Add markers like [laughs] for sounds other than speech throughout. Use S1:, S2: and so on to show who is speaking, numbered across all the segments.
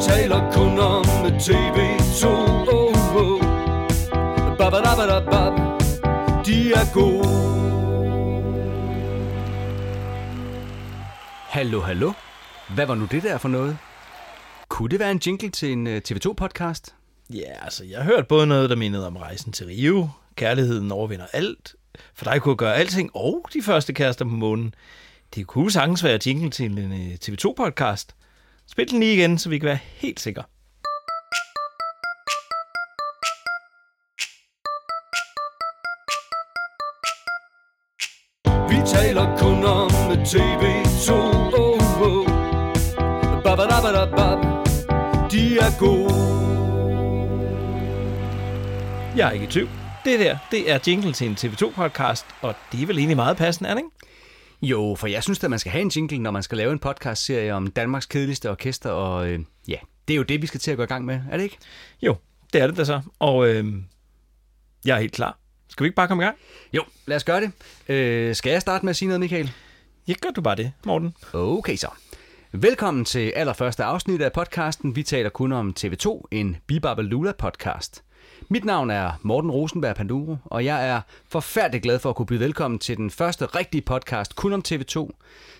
S1: taler kun om TV2 oh, oh. Babadabadabab, De er gode
S2: Hallo, hallo. Hvad var nu det der for noget? Kunne det være en jingle til en øh, TV2-podcast?
S3: Ja, altså, jeg har hørt både noget, der mindede om rejsen til Rio, kærligheden overvinder alt, for dig kunne gøre alting, og de første kærester på månen. Det kunne sagtens være jingle til en øh, TV2-podcast. Spil den lige igen, så vi kan være helt sikre.
S1: Vi taler kun om TV2 oh, oh. Babadabadabab, De er gode
S3: Jeg er ikke i tvivl. Det der, det er jingle til en TV2-podcast, og det er vel egentlig meget passende, er det ikke?
S2: Jo, for jeg synes at man skal have en jingle, når man skal lave en podcast-serie om Danmarks kedeligste orkester, og øh, ja, det er jo det, vi skal til at gå i gang med, er det ikke?
S3: Jo, det er det da så, og øh, jeg er helt klar. Skal vi ikke bare komme i gang?
S2: Jo, lad os gøre det. Øh, skal jeg starte med at sige noget, Michael?
S3: Ja, gør du bare det, Morten.
S2: Okay så. Velkommen til allerførste afsnit af podcasten. Vi taler kun om TV2, en Bibabelula podcast. Mit navn er Morten Rosenberg Panduro, og jeg er forfærdelig glad for at kunne byde velkommen til den første rigtige podcast kun om TV2,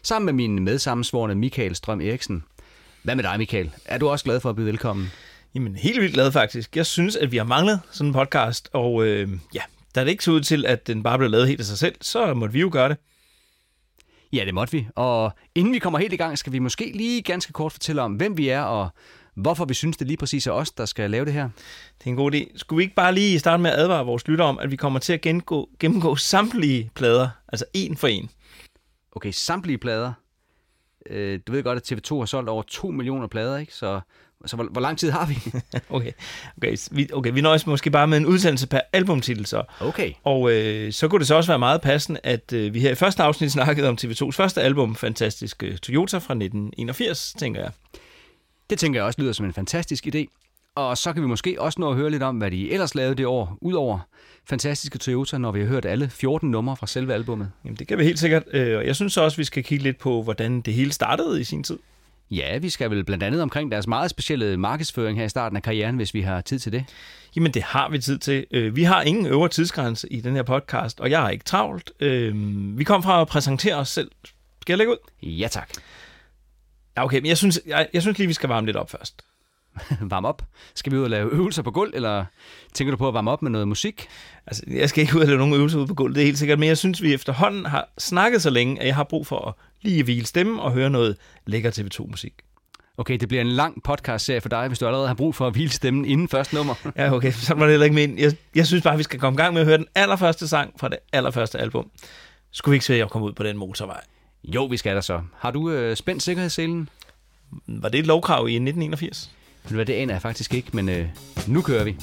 S2: sammen med min medsammensvorne Michael Strøm Eriksen. Hvad med dig, Michael? Er du også glad for at byde velkommen?
S3: Jamen, helt vildt glad faktisk. Jeg synes, at vi har manglet sådan en podcast, og øh, ja, da det ikke så ud til, at den bare blev lavet helt af sig selv, så måtte vi jo gøre det.
S2: Ja, det måtte vi. Og inden vi kommer helt i gang, skal vi måske lige ganske kort fortælle om, hvem vi er, og hvorfor vi synes, det lige præcis er os, der skal lave det her.
S3: Det er en god idé. Skulle vi ikke bare lige starte med at advare vores lytter om, at vi kommer til at gennemgå, gennemgå samtlige plader, altså en for en.
S2: Okay, samtlige plader. Øh, du ved godt, at TV2 har solgt over 2 millioner plader, ikke? Så, så hvor, hvor lang tid har vi? [laughs]
S3: okay, okay, vi, okay, vi nøjes måske bare med en udsendelse per albumtitel så.
S2: Okay.
S3: Og øh, så kunne det så også være meget passende, at øh, vi her i første afsnit snakkede om TV2's første album, Fantastiske Toyota fra 1981, tænker jeg.
S2: Det tænker jeg også lyder som en fantastisk idé. Og så kan vi måske også nå at høre lidt om, hvad de ellers lavede det år, udover Fantastiske Toyota, når vi har hørt alle 14 numre fra selve albummet.
S3: Jamen, det kan vi helt sikkert. Øh, og jeg synes også, vi skal kigge lidt på, hvordan det hele startede i sin tid.
S2: Ja, vi skal vel blandt andet omkring deres meget specielle markedsføring her i starten af karrieren, hvis vi har tid til det.
S3: Jamen, det har vi tid til. Øh, vi har ingen øvre tidsgrænse i den her podcast, og jeg har ikke travlt. Øh, vi kom fra at præsentere os selv. Skal jeg lægge ud?
S2: Ja, tak.
S3: Okay, men jeg synes, jeg, jeg synes lige, vi skal varme lidt op først. [laughs]
S2: varme op? Skal vi ud og lave øvelser på gulv, eller tænker du på at varme op med noget musik?
S3: Altså, jeg skal ikke ud og lave nogen øvelser ude på gulvet, det er helt sikkert, men jeg synes, vi efterhånden har snakket så længe, at jeg har brug for at lige hvile stemme og høre noget lækker TV2-musik.
S2: Okay, det bliver en lang podcast-serie for dig, hvis du allerede har brug for at hvile stemmen inden første nummer. [laughs]
S3: ja, okay, så var det heller ikke men. Jeg, jeg synes bare, vi skal komme i gang med at høre den allerførste sang fra det allerførste album. Skulle vi ikke se, at jeg kom ud på den motorvej?
S2: Jo, vi skal der så. Har du øh, spændt sikkerhedsselen?
S3: Var det et lovkrav i 1981?
S2: Ved du hvad, det aner jeg faktisk ikke, men øh, nu kører vi.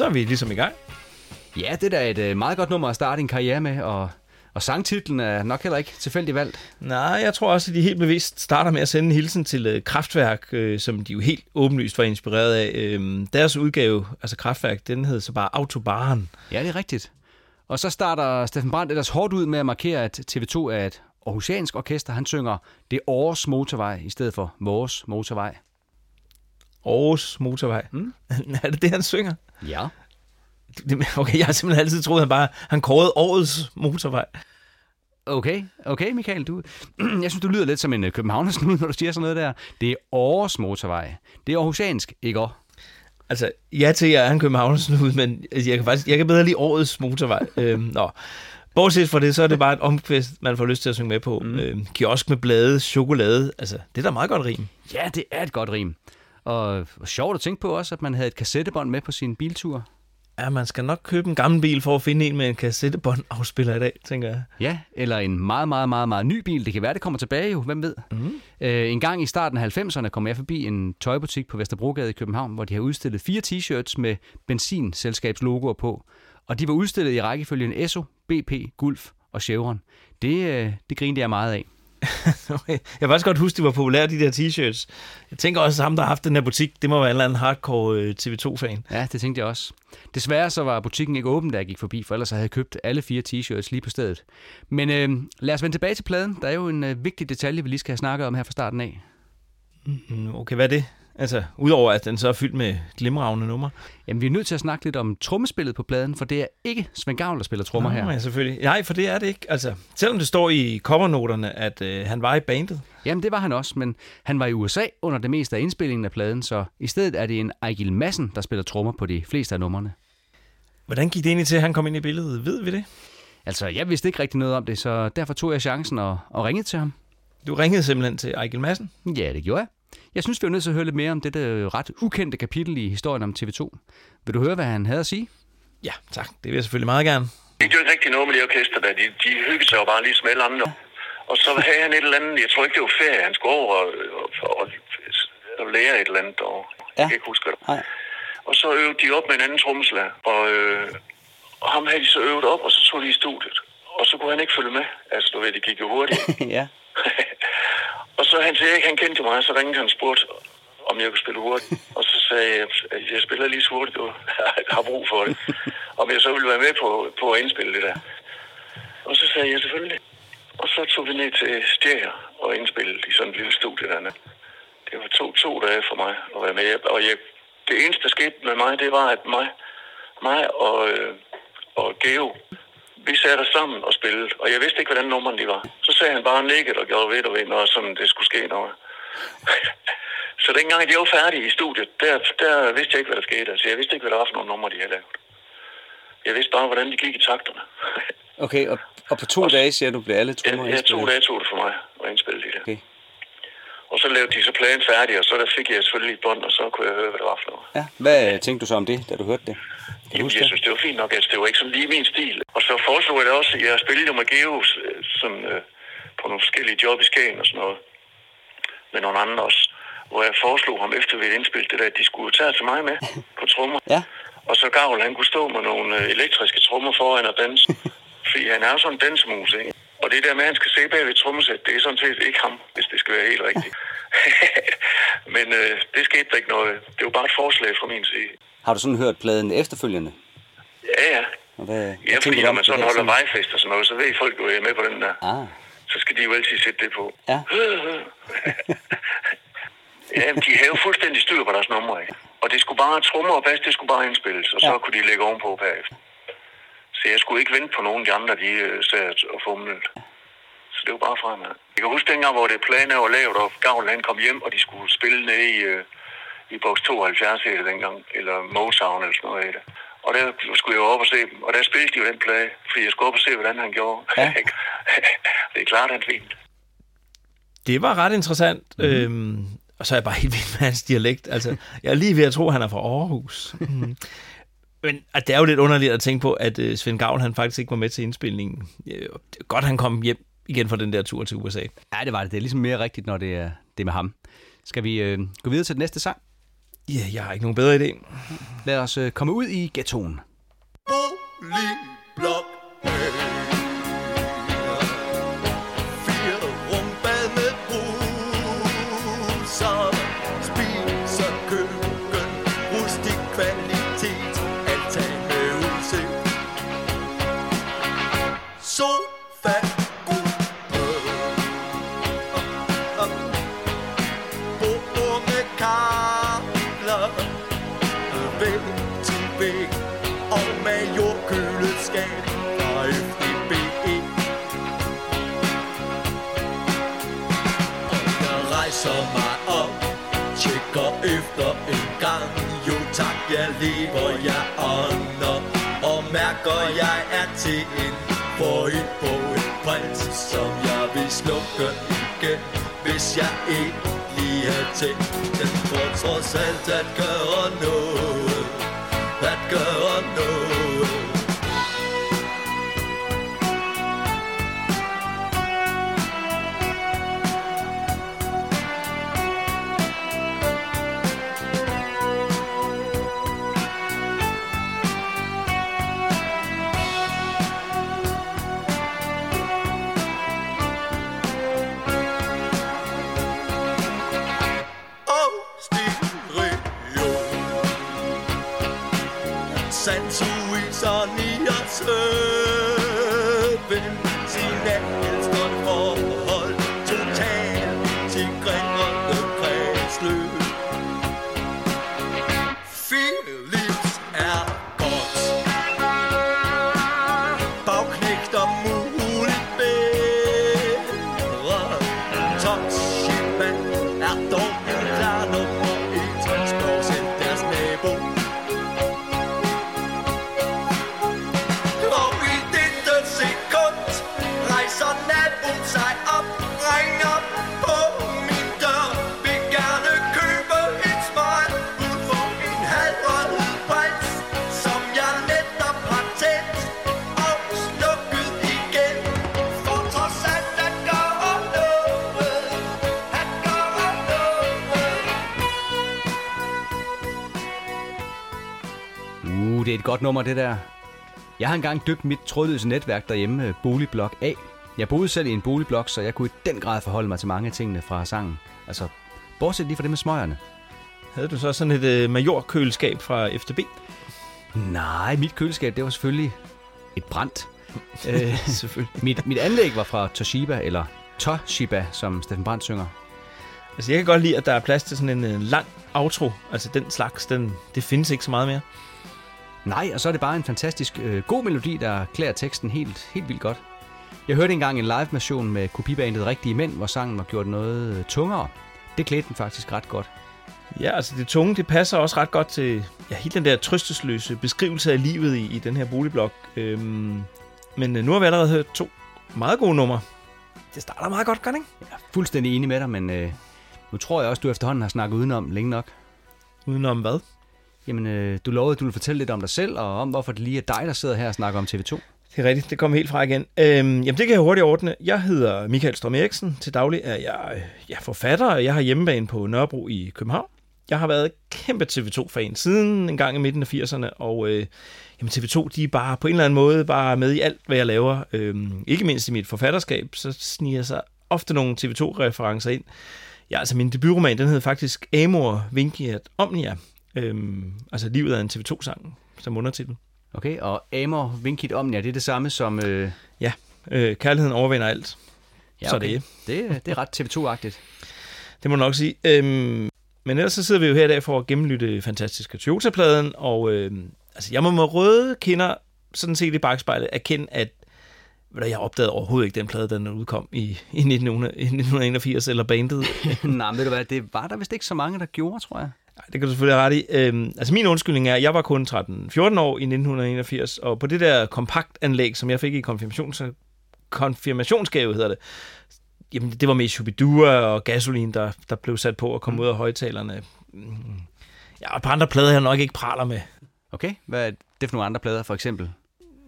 S3: Så er vi ligesom i gang.
S2: Ja, det er da et øh, meget godt nummer at starte en karriere med, og, og sangtitlen er nok heller ikke tilfældigt valgt.
S3: Nej, jeg tror også, at de helt bevidst starter med at sende en hilsen til øh, Kraftværk, øh, som de jo helt åbenlyst var inspireret af. Øh, deres udgave, altså Kraftværk, den hed så bare Autobahn.
S2: Ja, det er rigtigt. Og så starter Steffen Brandt ellers hårdt ud med at markere, at TV2 er et Aarhusiansk orkester. Han synger Det Års motorvej i stedet for Vores motorvej.
S3: Aarhus Motorvej. Mm. [laughs] er det det, han synger?
S2: Ja. [laughs]
S3: Okay, jeg har simpelthen altid troet, at han bare han kårede årets motorvej.
S2: Okay, okay Michael, du, [clears throat] jeg synes, du lyder lidt som en øh, københavnersnud, når du siger sådan noget der. Det er Års motorvej. Det er Aarhusiansk, ikke også?
S3: Altså, ja til, jeg er en københavnersen ud, men jeg kan faktisk jeg kan bedre lide årets motorvej. [laughs] øhm, nå. Bortset fra det, så er det bare et omkvæst, man får lyst til at synge med på. Mm. Øhm, kiosk med blade, chokolade, altså, det er da meget godt rim.
S2: Ja, det er et godt rim. Og sjovt at tænke på også, at man havde et kassettebånd med på sin biltur.
S3: Ja, man skal nok købe en gammel bil for at finde en med en kassettebånd afspiller i dag, tænker jeg.
S2: Ja, eller en meget, meget, meget, meget ny bil. Det kan være, det kommer tilbage jo, hvem ved. Mm. Øh, en gang i starten af 90'erne kom jeg forbi en tøjbutik på Vesterbrogade i København, hvor de har udstillet fire t-shirts med benzinselskabslogoer på. Og de var udstillet i rækkefølgen Esso, BP, Gulf og Chevron. Det, øh, det grinede jeg meget af. [laughs]
S3: Okay. Jeg kan faktisk godt huske, de var populære, de der t-shirts. Jeg tænker også, at ham, der har haft den her butik, det må være en eller anden hardcore øh, TV2-fan.
S2: Ja, det tænkte jeg også. Desværre så var butikken ikke åben, da jeg gik forbi, for ellers havde jeg købt alle fire t-shirts lige på stedet. Men øh, lad os vende tilbage til pladen. Der er jo en øh, vigtig detalje, vi lige skal have snakket om her fra starten af.
S3: Mm, Okay, hvad er det? Altså, udover at den så er fyldt med glimragende numre.
S2: Jamen, vi er nødt til at snakke lidt om trommespillet på pladen, for det er ikke Svend Gavl, der spiller trommer her.
S3: Ja, selvfølgelig. Nej, for det er det ikke. Altså, selvom det står i covernoterne, at øh, han var i bandet.
S2: Jamen, det var han også, men han var i USA under det meste af indspillingen af pladen, så i stedet er det en Ejgil Madsen, der spiller trommer på de fleste af numrene.
S3: Hvordan gik det egentlig til, at han kom ind i billedet? Ved vi det?
S2: Altså, jeg vidste ikke rigtig noget om det, så derfor tog jeg chancen og, og ringede til ham.
S3: Du ringede simpelthen til Ejgil Madsen.
S2: Ja, det gjorde jeg. Jeg synes, vi er nødt til at høre lidt mere om dette ret ukendte kapitel i historien om TV2. Vil du høre, hvad han havde at sige?
S3: Ja, tak. Det vil jeg selvfølgelig meget gerne.
S4: De gjorde ikke rigtig noget med det orkester der. De, de hyggede sig jo bare lige som alle andre. Og så havde han et eller andet, jeg tror ikke det var ferie, han skulle over og, og, og, og lære et eller andet derovre. Jeg kan ikke huske det.
S2: Nej.
S4: Og så øvede de op med en anden trommeslager. Og, øh, og ham havde de så øvet op, og så tog de i studiet. Og så kunne han ikke følge med. Altså, du ved, det gik jo hurtigt. [laughs]
S2: ja. [laughs]
S4: og så han sagde ikke, han kendte mig, så ringede han og spurgte, om jeg kunne spille hurtigt. [laughs] Og så sagde jeg, at jeg spiller lige så hurtigt, du [laughs] har brug for det. Om jeg så ville være med på, på at indspille det der. Og så sagde jeg selvfølgelig. Og så tog vi ned til Stjæger og indspillede i sådan et lille studie dernede. Det var to, to dage for mig at være med. Og jeg, det eneste, der skete med mig, det var, at mig, mig og, øh, og Geo, vi satte os sammen og spillede, og jeg vidste ikke, hvordan nummerne de var. Så sagde han bare nikket og gjorde ved og ved, når sådan det skulle ske noget. [laughs] så dengang de var færdige i studiet, der, der vidste jeg ikke, hvad der skete. Altså, jeg vidste ikke, hvad der var for nogle numre, de havde lavet. Jeg vidste bare, hvordan de gik i takterne. [laughs]
S2: Okay, og, og på to dage, siger du, blev alle trommer
S4: ja, ja, to dage tog det for mig at indspille de der.
S2: Okay.
S4: Og så lavede de så pladen færdig, og så der fik jeg selvfølgelig et bånd, og så kunne jeg høre, hvad det var for noget.
S2: Ja, hvad tænkte du så om det, da du hørte det?
S4: Jamen, jeg synes, det var fint nok. Altså, det var ikke sådan lige min stil. Og så foreslog jeg det også. Jeg spillede jo med Geos øh, sådan, øh, på nogle forskellige job i Skagen og sådan noget. Med nogle andre også. Hvor jeg foreslog ham, efter vi indspillet det der, at de skulle tage til mig med [laughs] på trommer.
S2: Ja.
S4: Og så Gavl, han kunne stå med nogle øh, elektriske trommer foran og danse. [laughs] Fordi han er jo sådan en dansemus, ikke? Og det der med, at han skal se bag ved trommesæt, det er sådan set ikke ham, hvis det skal være helt rigtigt. [laughs] Men øh, det skete der ikke noget. Det var bare et forslag fra min side.
S5: Har du sådan hørt pladen efterfølgende?
S4: Ja, ja.
S5: Og hvad,
S4: Ja,
S5: hvad
S4: fordi når man sådan
S5: der
S4: holder vejfest og sådan noget, så ved folk jo, at jeg er med på den der.
S5: Ah,
S4: Så skal de jo altid sætte det på.
S5: Ja. [laughs]
S4: ja, de havde jo fuldstændig styr på deres numre, ikke? Og det skulle bare trommer og bas, det skulle bare indspilles, og så
S5: Ja.
S4: kunne de lægge ovenpå bagefter. Så jeg skulle ikke vente på nogen af de andre, de øh, sad og fumlede. Så det var bare fremad. Jeg kan huske dengang, hvor det planer var lavet, og Gavl han kom hjem, og de skulle spille nede i, øh, i boks 72 hed det dengang, eller Motown eller sådan noget af det. Og der skulle jeg jo op og se dem, og der spillede de jo den plade, fordi jeg skulle op og se, hvordan han gjorde.
S5: Ja. [laughs]
S4: det er klart, han fint.
S3: Det var ret interessant. Mm-hmm. Øhm, og så er jeg bare helt vild med hans dialekt. Altså, jeg er lige ved at tro, at han er fra Aarhus. Mm. Men at det er jo lidt underligt at tænke på, at øh, Svend Gavl han faktisk ikke var med til indspilningen. Er godt, han kom hjem igen fra den der tur til USA.
S2: Ja, det var det. Det er ligesom mere rigtigt, når det er, det er med ham. Skal vi øh, gå videre til den næste sang?
S3: Ja, jeg har ikke nogen bedre idé.
S2: Lad os øh, komme ud i ghettoen.
S6: Boligblok lever, jeg ånder Og mærker, jeg er til en Føj på et prins Som jeg vil slukke igen Hvis jeg ikke lige har tænkt Den for trods alt at gøre noget At gøre noget i os søben godt nummer,
S2: det der. Jeg har engang døbt mit trådløse netværk derhjemme, øh, Boligblok A. Jeg boede selv i en boligblok, så jeg kunne i den grad forholde mig til mange af tingene fra sangen. Altså, bortset lige fra det med smøgerne.
S3: Havde du så sådan et øh, majorkøleskab fra FDB?
S2: Nej, mit køleskab, det var selvfølgelig et brændt. [laughs] øh,
S3: Selvfølgelig.
S2: mit, mit anlæg var fra Toshiba, eller Toshiba, som Steffen Brandt synger.
S3: Altså, jeg kan godt lide, at der er plads til sådan en øh, lang outro. Altså, den slags, den, det findes ikke så meget mere.
S2: Nej, og så er det bare en fantastisk øh, god melodi, der klæder teksten helt, helt vildt godt. Jeg hørte engang en live-version med kopibandet Rigtige Mænd, hvor sangen var gjort noget øh, tungere. Det klædte den faktisk ret godt.
S3: Ja, altså det tunge, det passer også ret godt til ja, hele den der trøstesløse beskrivelse af livet i, i den her boligblok. Øhm, men øh, nu har vi allerede hørt to meget gode numre. Det starter meget godt, gør ikke?
S2: Jeg er fuldstændig enig med dig, men øh, nu tror jeg også, du efterhånden har snakket udenom længe nok.
S3: Udenom hvad?
S2: Jamen, øh, du lovede, at du ville fortælle lidt om dig selv, og om hvorfor det lige er dig, der sidder her og snakker om TV2.
S3: Det er rigtigt, det kommer helt fra igen. Øhm, jamen, det kan jeg hurtigt ordne. Jeg hedder Michael Strøm Eriksen. Til daglig er jeg jeg ja, forfatter, og jeg har hjemmebane på Nørrebro i København. Jeg har været kæmpe TV2-fan siden en gang i midten af 80'erne, og øh, jamen, TV2 de er bare på en eller anden måde bare med i alt, hvad jeg laver. Øhm, ikke mindst i mit forfatterskab, så sniger sig ofte nogle TV2-referencer ind. Ja, altså min debutroman, den hed faktisk Amor Vinkiat Omnia. Øhm, altså livet af en TV2-sang som undertitel.
S2: Okay, og Amor Vinkit Omnia, det er det samme som... Øh,
S3: Ja, øh, kærligheden overvinder alt.
S2: ja,
S3: Så det er.
S2: det, det er ret TV2-agtigt.
S3: Det må man nok sige. Øhm, men ellers så sidder vi jo her i dag for at gennemlytte fantastiske Toyota-pladen, og øhm, altså, jeg må med røde kinder sådan set i bagspejlet erkende, at ved du, jeg opdagede overhovedet ikke den plade, den udkom i, i 1900 i 1981, eller bandet. [laughs]
S2: Nej, men ved du hvad, det var der vist ikke så mange, der gjorde, tror jeg.
S3: Nej, det kan du selvfølgelig have ret i. Øhm, altså min undskyldning er, at jeg var kun 13-14 år i 1981, og på det der kompaktanlæg, som jeg fik i konfirmations konfirmationsgave, hedder det, jamen det var med Shubidua og Gasolin, der, der blev sat på og kom mm. ud af højtalerne. Mm. Ja, og et par andre plader, jeg nok ikke praler med.
S2: Okay, hvad er det for nogle andre plader, for eksempel?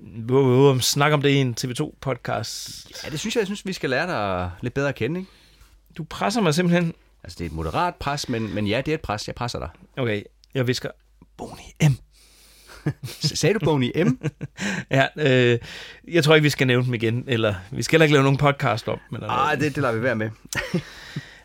S3: Hvor vi om snak om det i en TV2-podcast.
S2: Ja, det synes jeg, jeg synes, vi skal lære dig lidt bedre at kende, ikke?
S3: Du presser mig simpelthen
S2: Altså, det er et moderat pres, men, men ja, det er et pres. Jeg presser dig.
S3: Okay, jeg visker Boni M.
S2: Sagde du Boney M? [laughs]
S3: Ja, øh, jeg tror ikke, vi skal nævne dem igen, eller vi skal heller ikke lave nogen podcast om. Men,
S2: Nej, det, det lader vi være med.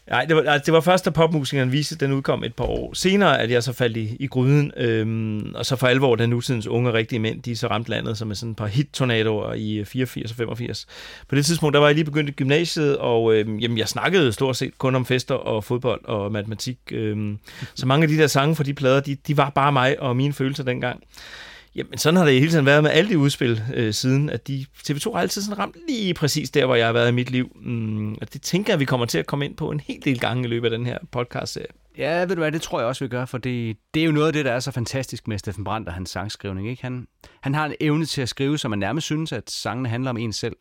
S3: Nej, det var, altså, det var først, da popmusikeren viste, at den udkom et par år senere, at jeg så faldt i, i gryden. Øhm, og så for alvor, da nutidens unge rigtige mænd, de så ramte landet som med sådan et par hit-tornadoer i øh, 84 og 85. På det tidspunkt, der var jeg lige begyndt i gymnasiet, og øhm, jamen, jeg snakkede stort set kun om fester og fodbold og matematik. Øhm, så mange af de der sange fra de plader, de, de var bare mig og mine følelser dengang. Jamen, sådan har det hele tiden været med alle de udspil øh, siden, at de, TV2 har altid sådan ramt lige præcis der, hvor jeg har været i mit liv. Mm, og det tænker jeg, vi kommer til at komme ind på en hel del gange i løbet af den her podcast-serie.
S2: Ja, ved du hvad, det tror jeg også, vi gør, for det, det er jo noget af det, der er så fantastisk med Steffen Brandt og hans sangskrivning. Ikke? Han, han har en evne til at skrive, så man nærmest synes, at sangene handler om en selv.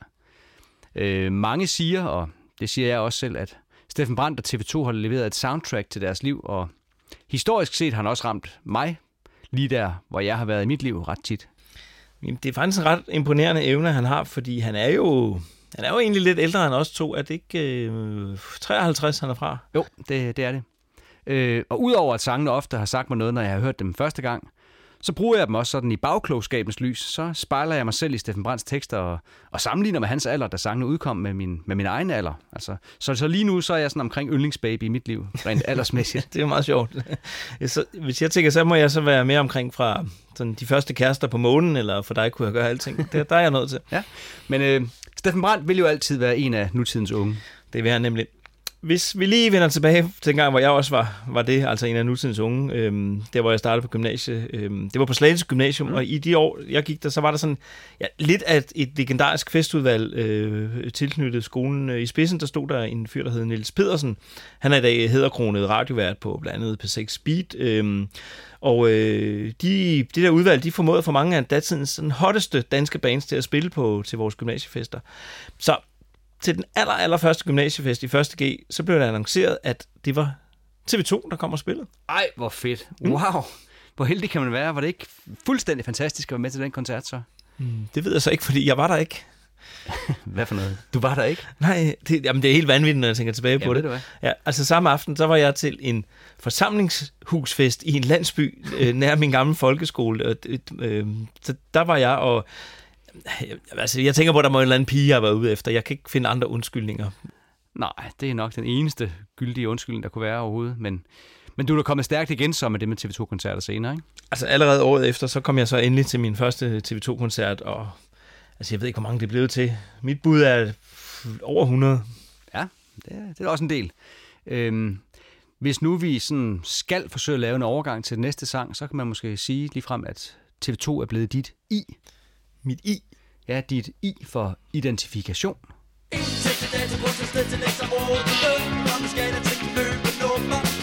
S2: Øh, mange siger, og det siger jeg også selv, at Steffen Brandt og TV2 har leveret et soundtrack til deres liv, og historisk set har han også ramt mig lige der, hvor jeg har været i mit liv ret tit.
S3: Jamen, det er faktisk en ret imponerende evne, han har, fordi han er jo, han er jo egentlig lidt ældre end os to. Er det ikke øh, 53, han er fra?
S2: Jo, det, det er det. Øh, og udover at sangene ofte har sagt mig noget, når jeg har hørt dem første gang, så bruger jeg dem også sådan i bagklogskabens lys. Så spejler jeg mig selv i Steffen Brands tekster og, og sammenligner med hans alder, da sangene udkom med min, med min egen alder. Altså, så, så lige nu så er jeg sådan omkring yndlingsbaby i mit liv, rent [laughs] aldersmæssigt.
S3: Det er meget sjovt. [laughs] så, hvis jeg tænker, så må jeg så være mere omkring fra sådan, de første kærester på månen, eller for dig kunne jeg gøre alting. Det, der er jeg nødt til. [laughs]
S2: ja. Men øh, Steffen Brandt vil jo altid være en af nutidens unge.
S3: Det vil han nemlig. Hvis vi lige vender tilbage til den gang, hvor jeg også var, var det, altså en af nutidens unge, øhm, der hvor jeg startede på gymnasiet. Øhm, det var på Slagelse Gymnasium, mm. og i de år, jeg gik der, så var der sådan ja, lidt af et, et legendarisk festudvalg øh, tilknyttet skolen. Øh, I spidsen, der stod der en fyr, der hed Niels Pedersen. Han er i dag hedderkronet radiovært på blandt andet P6 Speed. Øhm, og øh, de, de der udvalg, de formåede for mange af datidens sådan, hotteste danske bands til at spille på til vores gymnasiefester. Så til den aller, aller første gymnasiefest i 1. G, så blev det annonceret, at det var TV2, der kom og spillede.
S2: Ej, hvor fedt. Wow. Hvor heldig kan man være? Var det ikke fuldstændig fantastisk at være med til den koncert så?
S3: Det ved jeg så ikke, fordi jeg var der ikke. [laughs]
S2: Hvad for noget? Du var der ikke?
S3: Nej, det, jamen, det er helt vanvittigt, når jeg tænker tilbage på
S2: ved
S3: det.
S2: hvad?
S3: Ja, altså samme aften, så var jeg til en forsamlingshusfest i en landsby øh, nær min gamle folkeskole. Og, det, øh, så der var jeg, og altså, jeg tænker på, at der må en eller anden pige, jeg var ude efter. Jeg kan ikke finde andre undskyldninger.
S2: Nej, det er nok den eneste gyldige undskyldning, der kunne være overhovedet. Men, men du er da kommet stærkt igen så med det med TV2-koncerter senere, ikke?
S3: Altså allerede året efter, så kom jeg så endelig til min første TV2-koncert, og altså, jeg ved ikke, hvor mange det blev til. Mit bud er over 100.
S2: Ja, det er, det er også en del. Øhm, hvis nu vi sådan skal forsøge at lave en overgang til den næste sang, så kan man måske sige ligefrem, at TV2 er blevet dit I.
S3: Mit I.
S2: Ja, dit I for identifikation.
S6: Indtægte data på til sted til næste år Om du skal til løbe nummer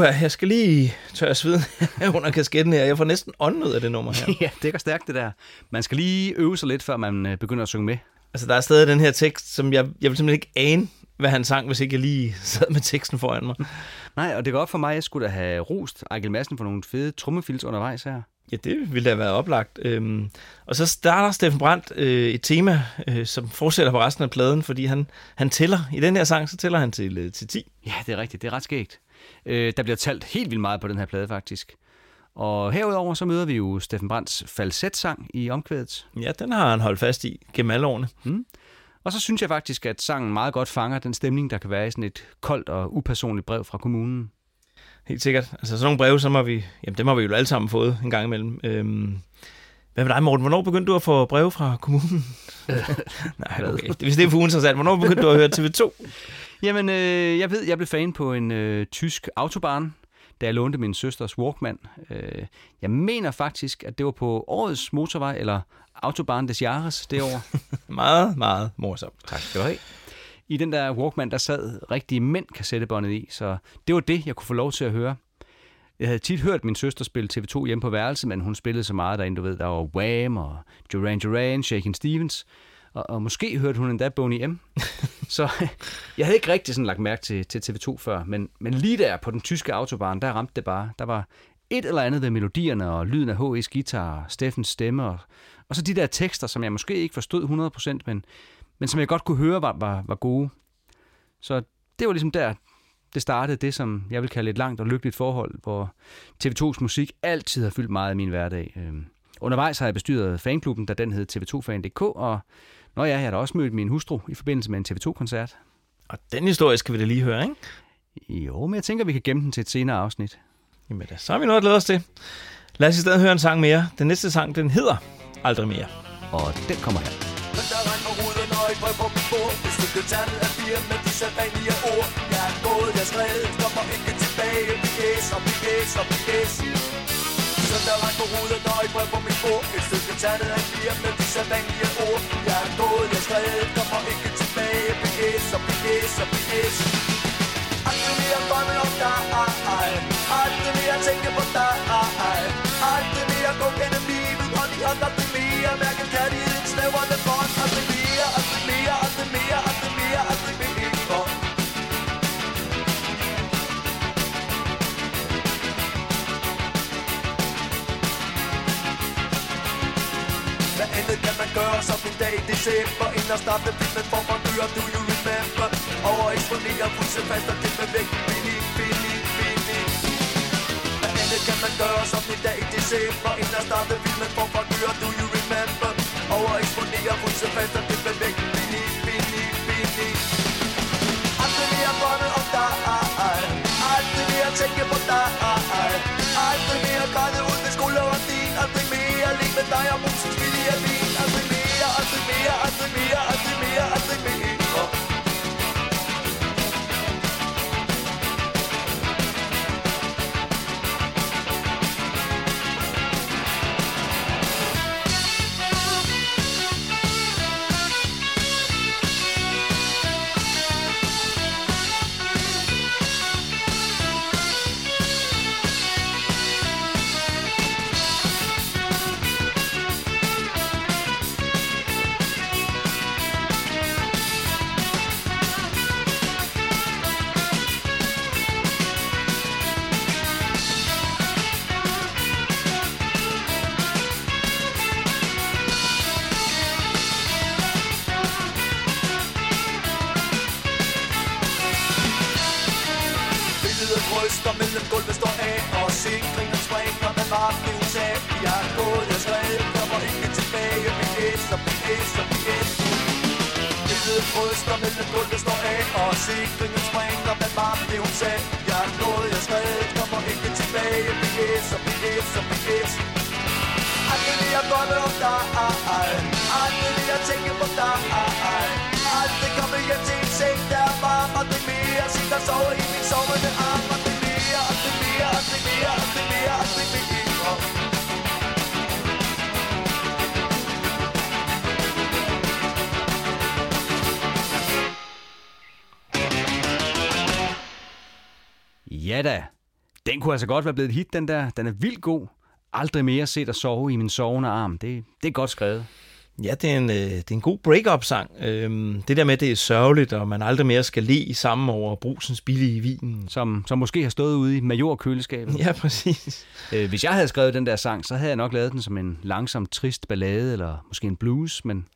S3: Puha, jeg skal lige tørre sveden [laughs] under kasketten her. Jeg får næsten åndet af det nummer her. [laughs]
S2: ja, det går stærkt det der. Man skal lige øve sig lidt, før man øh, begynder at synge med.
S3: Altså, der er stadig den her tekst, som jeg, jeg vil simpelthen ikke ane, hvad han sang, hvis ikke jeg lige [laughs] sad med teksten foran mig.
S2: Nej, og det går op for mig, at jeg skulle da have rost Ejgil Madsen for nogle fede trummefils undervejs her.
S3: Ja, det ville da være oplagt. Øhm, og så starter Steffen Brandt øh, et tema, øh, som fortsætter på resten af pladen, fordi han, han tæller. I den her sang, så tæller han til, øh, til 10.
S2: Ja, det er rigtigt. Det er ret skægt. Øh, der bliver talt helt vildt meget på den her plade, faktisk. Og herudover så møder vi jo Steffen Brandts falsetsang i omkvædet.
S3: Ja, den har han holdt fast i gennem alle årene.
S2: Og så synes jeg faktisk, at sangen meget godt fanger den stemning, der kan være i sådan et koldt og upersonligt brev fra kommunen.
S3: Helt sikkert. Altså sådan nogle breve, så må vi, jamen dem har vi jo alle sammen fået en gang imellem. Øhm, hvad med dig, Morten? Hvornår begyndte du at få breve fra kommunen? [laughs] Nej, okay. Hvis det er for uinteressant, hvornår begyndte du at høre TV2?
S2: Jamen, øh, jeg ved, jeg blev fan på en øh, tysk autobahn, da jeg lånte min søsters Walkman. Øh, jeg mener faktisk, at det var på årets motorvej, eller Autobahn des Jahres det år. [laughs]
S3: Meget, meget morsomt.
S2: Tak skal du have. I den der Walkman, der sad rigtige mænd kassettebåndet i, så det var det, jeg kunne få lov til at høre. Jeg havde tit hørt min søster spille TV2 hjemme på værelset, men hun spillede så meget derinde, du ved, der var Wham og Duran Duran, Shakin' Stevens, og, og måske hørte hun endda Boney M. [laughs] så jeg havde ikke rigtig sådan lagt mærke til, til TV2 før, men, men lige der på den tyske autobahn, der ramte det bare. Der var et eller andet ved melodierne og lyden af H.S. guitar og Steffens stemme, og, og så de der tekster, som jeg måske ikke forstod 100%, men, men som jeg godt kunne høre var, var, var gode. Så det var ligesom der, det startede det, som jeg vil kalde et langt og lykkeligt forhold, hvor TV2's musik altid har fyldt meget i min hverdag. Øhm, Undervejs har jeg bestyret fanklubben, da den hed TV2fan.dk, og når jeg, jeg har da også mødt min hustru i forbindelse med en TV2-koncert.
S3: Og den historie skal vi da lige høre, ikke?
S2: Jo, men jeg tænker, vi kan gemme den til et senere afsnit.
S3: Jamen da, så har vi noget at glæde os til. Lad os i stedet høre en sang mere. Den næste sang, den hedder Aldrig mere.
S2: Og den kommer her.
S6: Men der regn på ruden og et på mit bord Et stykke tallet af fire med de sædvanlige ord Jeg er gået, jeg er skrevet, kommer ikke tilbage BS og BS og BS som der var på hovedet, og et brev på mit bord. Et stykke tallet af fire med de sædvanlige ord. Jeg er gået, jeg er skrevet, kommer ikke tilbage. Begæs og begæs og begæs Aldrig mere drømme om? Dig Aldrig mere tænke på? Dig Aldrig mere gå gennem livet? Hånd de hånd, aldrig i december. Inden at starte fyldt med form og dyr Do you remember Over eksponere fryse fast og det med vægt. Billig, billig, billig Hvad andet kan man gøre som i dag i december? Inden at starte fyldt med form og dyr Do you remember Over eksponere fryse fast og det med vægt. Billig, billig, billig Aldrig mere drømme om dig. Aldrig mere tænke på dig. Aldrig mere græde ud med og din Aldrig mere ligge med dig og musens vilje vin Aldrig mere, mere, aldrig mere, aldrig mere, aldrig mere Billedet
S2: kunne altså godt være blevet et hit, den der. Den er vildt god. Aldrig mere set og sove i min sovende arm. Det, det er godt skrevet.
S3: Ja, det er en, øh, det er en god break-up-sang. Øhm, det der med, at det er sørgeligt, og man aldrig mere skal le sammen over brusens billige vin.
S2: Som, som måske har stået ude i major-køleskabet.
S3: Ja, præcis.
S2: Øh, hvis jeg havde skrevet den der sang, så havde jeg nok lavet den som en langsom, trist ballade, eller måske en blues, men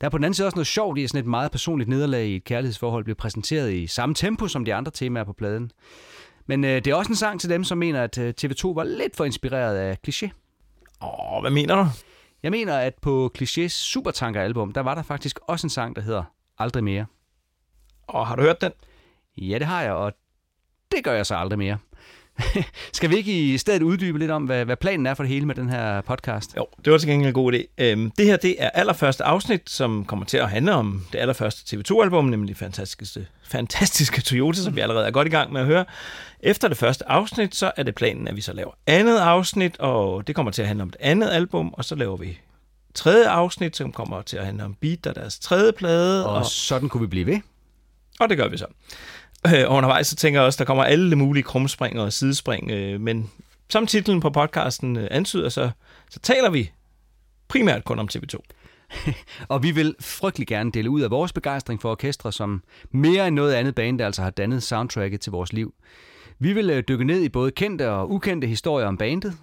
S2: der er på den anden side også noget sjovt i, at sådan et meget personligt nederlag i et kærlighedsforhold bliver præsenteret i samme tempo som de andre temaer på pladen. Men øh, det er også en sang til dem, som mener, at øh, TV2 var lidt for inspireret af Cliché.
S3: Åh, hvad mener du?
S2: Jeg mener, at på Clichés Supertanker-album, der var der faktisk også en sang, der hedder Aldrig mere.
S3: Og har du hørt den?
S2: Ja, det har jeg, og det gør jeg så aldrig mere. [laughs] Skal vi ikke i stedet uddybe lidt om, hvad, hvad planen er for det hele med den her podcast?
S3: Jo, det var til gengæld en god idé. Øhm, det her det er allerførste afsnit, som kommer til at handle om det allerførste TV2-album, nemlig fantastiske, fantastiske Toyota, som vi allerede er godt i gang med at høre. Efter det første afsnit, så er det planen, at vi så laver andet afsnit, og det kommer til at handle om det andet album, og så laver vi tredje afsnit, som kommer til at handle om Beat, er deres tredje plade,
S2: Og sådan kunne vi blive ved.
S3: og det gør vi så. Øh, og undervejs så tænker jeg også, der kommer alle mulige krumspring og sidespring, øh, men som titlen på podcasten øh, antyder, så, så taler vi primært kun om TV2. [laughs]
S2: Og vi vil frygtelig gerne dele ud af vores begejstring for orkestre, som mere end noget andet band, der altså har dannet soundtracket til vores liv. Vi vil øh, dykke ned i både kendte og ukendte historier om bandet.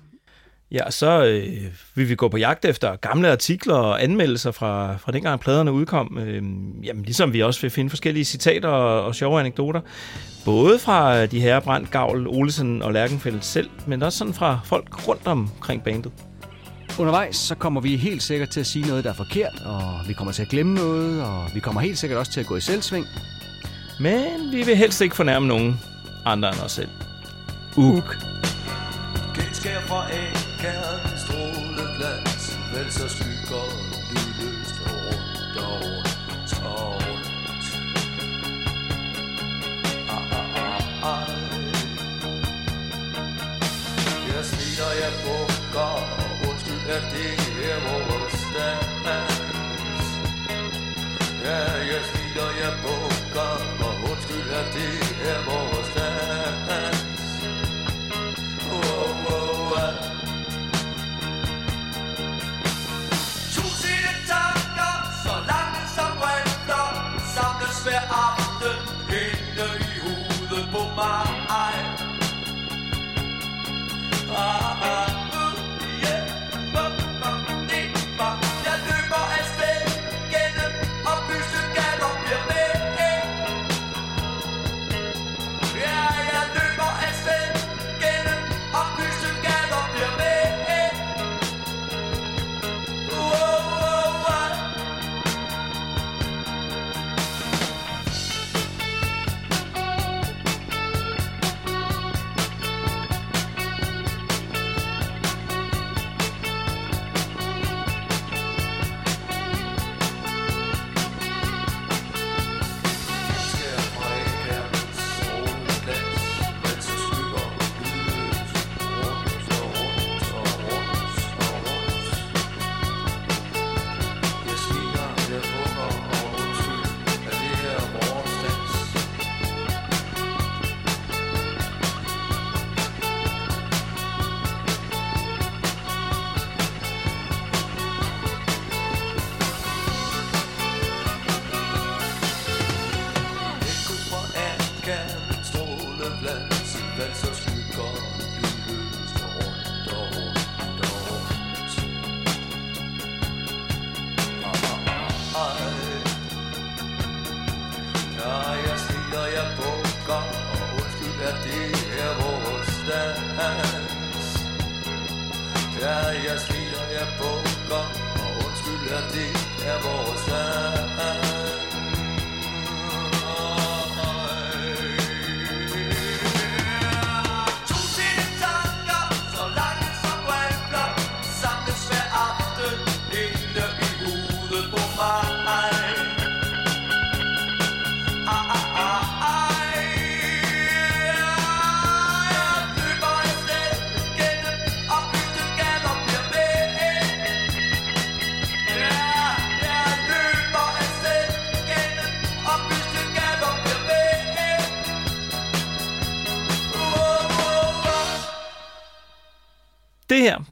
S3: Ja, så øh, vil vi gå på jagt efter gamle artikler og anmeldelser fra, fra dengang pladerne udkom. Øh, jamen, ligesom vi også vil finde forskellige citater og, og sjove anekdoter. Både fra de her Brandt, Gavl, Olesen og Lærkenfeldt selv, men også sådan fra folk rundt omkring bandet.
S2: Undervejs så kommer vi helt sikkert til at sige noget, der er forkert, og vi kommer til at glemme noget, og vi kommer helt sikkert også til at gå i selvsving.
S3: Men vi vil helst ikke fornærme nogen andre end os selv.
S2: Uk.
S6: Genskær fra A-gaden, stråleglans, så skygger, du løst rundt og rundt og rundt. Ah, ah, ah, ah. Jeg slider, jeg bukker, undskyld, at det er vores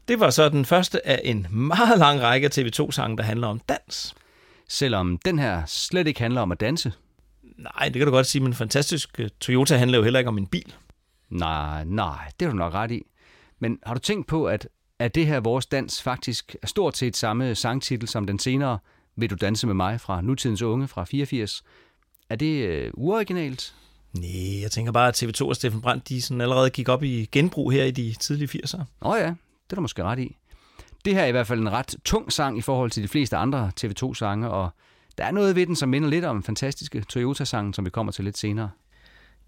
S6: Det var så
S3: den første af en meget lang række af TV2-sange, der handler om dans.
S2: Selvom den her slet ikke handler om at danse.
S3: Nej, det kan du godt sige, men fantastisk øh, Toyota handler jo heller ikke om en bil.
S2: Nej, nej, det har du nok ret i. Men har du tænkt på, at, at det her Vores Dans faktisk er stort set samme sangtitel som den senere Vil du danse med mig fra Nutidens Unge fra 84? Er det øh, uoriginalt?
S3: Nej, jeg tænker bare, at TV2 og Steffen Brandt, de sådan allerede gik op i genbrug her i de tidlige 80'ere.
S2: Åh oh ja, det er du måske ret i. Det her er i hvert fald en ret tung sang i forhold til de fleste andre TV2-sange, og der er noget ved den, som minder lidt om fantastiske Toyota-sangen, som vi kommer til lidt senere.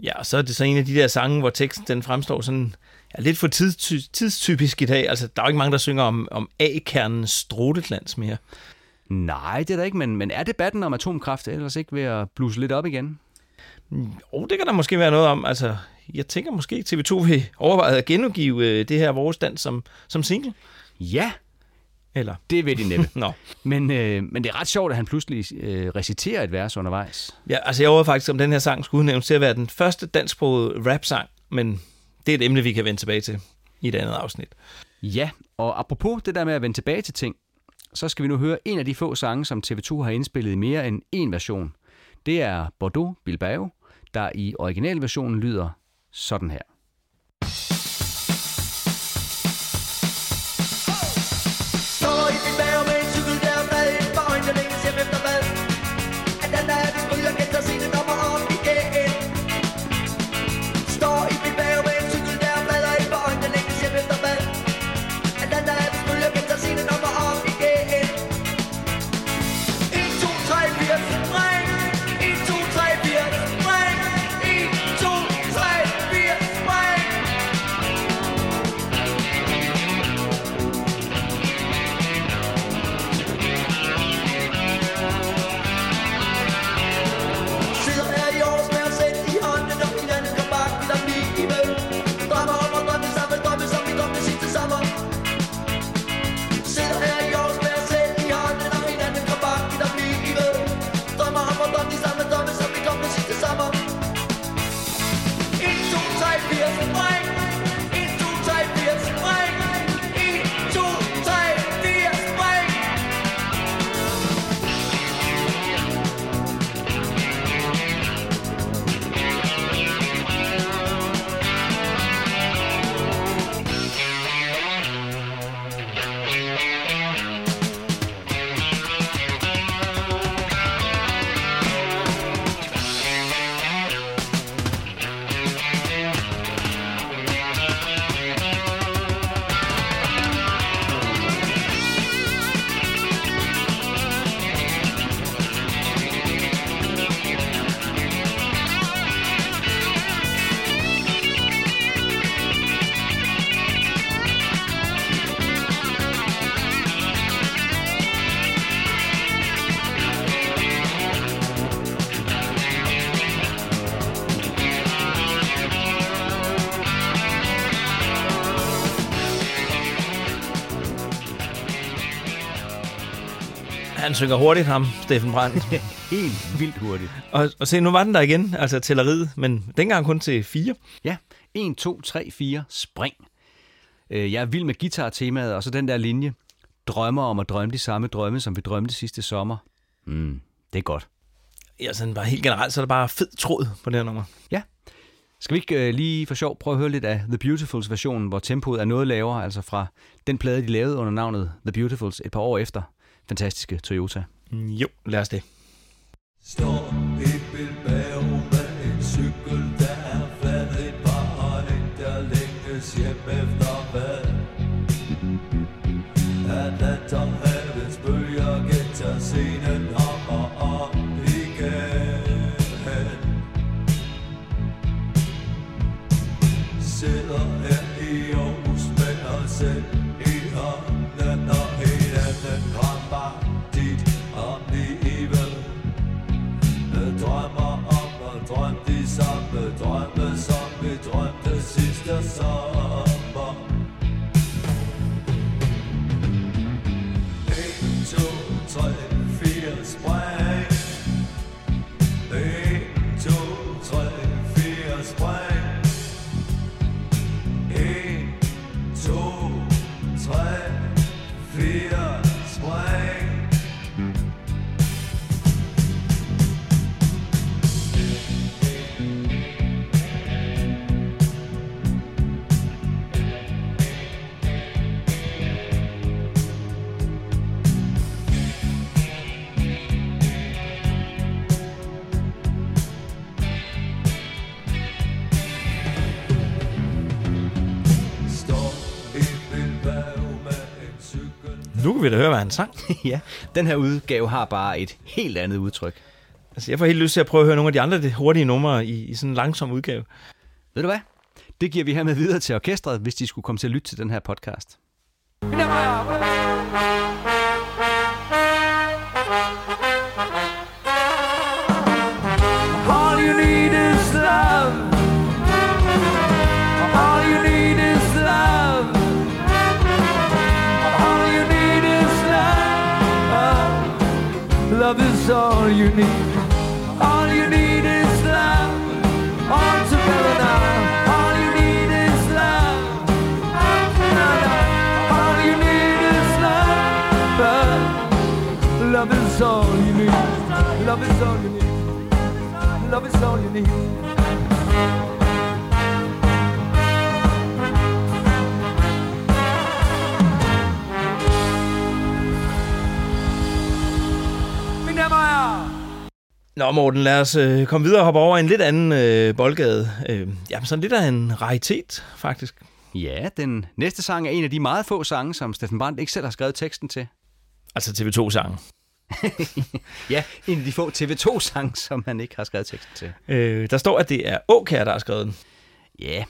S3: Ja, og så er det så en af de der sange, hvor teksten den fremstår sådan ja, lidt for tidsty- tidstypisk i dag. Altså, der er jo ikke mange, der synger om, om A-kernens stråleglans mere.
S2: Nej, det er der ikke, men, men er debatten om atomkraft ellers ikke ved at bluse lidt op igen?
S3: Og det kan der måske være noget om. Altså, jeg tænker måske, at TV2 vil overveje at genudgive øh, det her vores dans som, som single.
S2: Ja,
S3: Eller?
S2: det ved de næppe. [laughs]
S3: Nå.
S2: men, øh, men det er ret sjovt, at han pludselig øh, reciterer et vers undervejs.
S3: Ja, altså jeg overvejede faktisk, om den her sang skulle udnævnes til at være den første dansksprogede rap-sang, men det er et emne, vi kan vende tilbage til i et andet afsnit.
S2: Ja, og apropos det der med at vende tilbage til ting, så skal vi nu høre en af de få sange, som TV2 har indspillet i mere end én version. Det er Bordeaux Bilbao, der i originalversionen lyder sådan her.
S3: Synger hurtigt ham, Steffen Brandt. [laughs]
S2: Helt vildt hurtigt.
S3: og, og se, nu var den der igen, altså tælleriet, men dengang kun til fire.
S2: Ja, 1, 2, 3, 4, spring. Øh, Jeg er vild med guitar-temaet, og så den der linje. Drømmer om at drømme de samme drømme, som vi drømte sidste sommer. Mm, det er godt.
S3: Ja, sådan bare helt generelt, så er der bare fed tråd på det her nummer.
S2: Ja. Skal vi ikke øh, lige for sjov prøve at høre lidt af The Beautifuls version, hvor tempoet er noget lavere, altså fra den plade, de lavede under navnet The Beautifuls et par år efter. Fantastiske Toyota.
S3: Jo, lad os det.
S6: Står sidste
S3: nu kan vi da høre, hvad han sang. [laughs]
S2: ja, den her udgave har bare et helt andet udtryk.
S3: Altså, jeg får helt lyst til at prøve at høre nogle af de andre hurtige numre i, i sådan en langsom udgave.
S2: Ved du hvad? Det giver vi hermed videre til orkestret, hvis de skulle komme til at lytte til den her podcast.
S6: All all you need. All you need is love. All together now. All you need is love. All you need is love. Love is all you need. Love is all you need. Love is all you need.
S3: Nå, Morten, lad os øh, komme videre og hoppe over en lidt anden øh, boldgade. Øh, jamen, sådan lidt af en raritet, faktisk.
S2: Ja, den næste sang er en af de meget få sange, som Steffen Brandt ikke selv har skrevet teksten til.
S3: Altså TV2-sangen. [laughs]
S2: Ja, en af de få TV2-sange, som han ikke har skrevet teksten til.
S3: Øh, der står, at det er Åkær, der har skrevet den.
S2: Ja,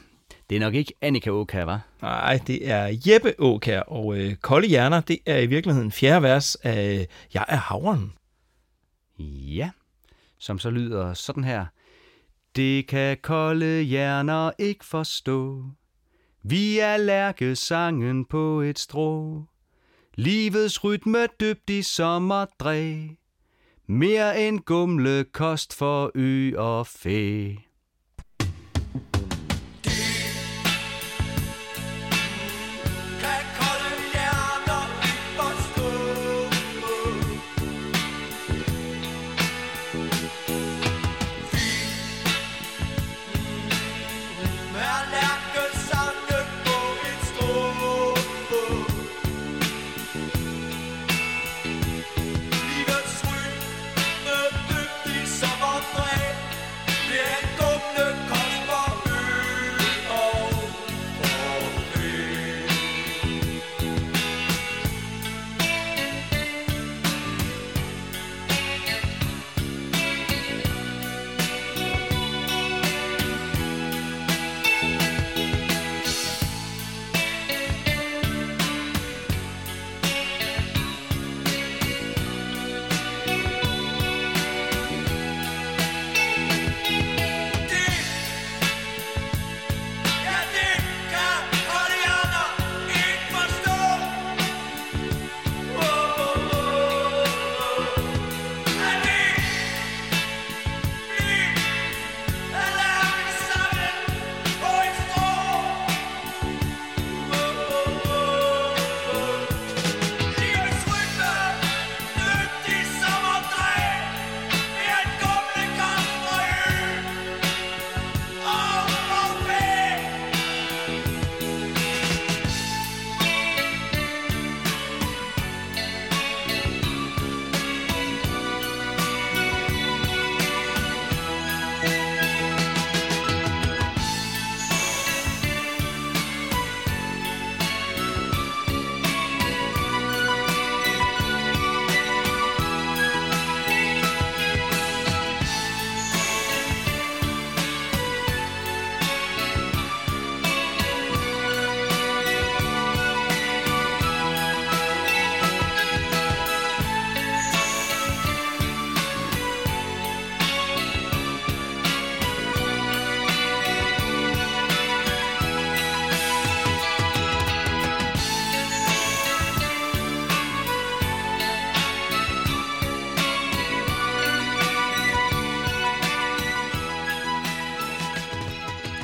S2: det er nok ikke Annika Åkær, var?
S3: Nej, det er Jeppe Åkær, og øh, Kolde Hjerner, det er i virkeligheden fjerde vers af Jeg er havren.
S2: Ja, som så lyder sådan her. Det kan kolde hjerner ikke forstå. Vi er lærkesangen på et strå. Livets rytme dybt i sommerdræ. Mere end gumle kost for ø og fæ.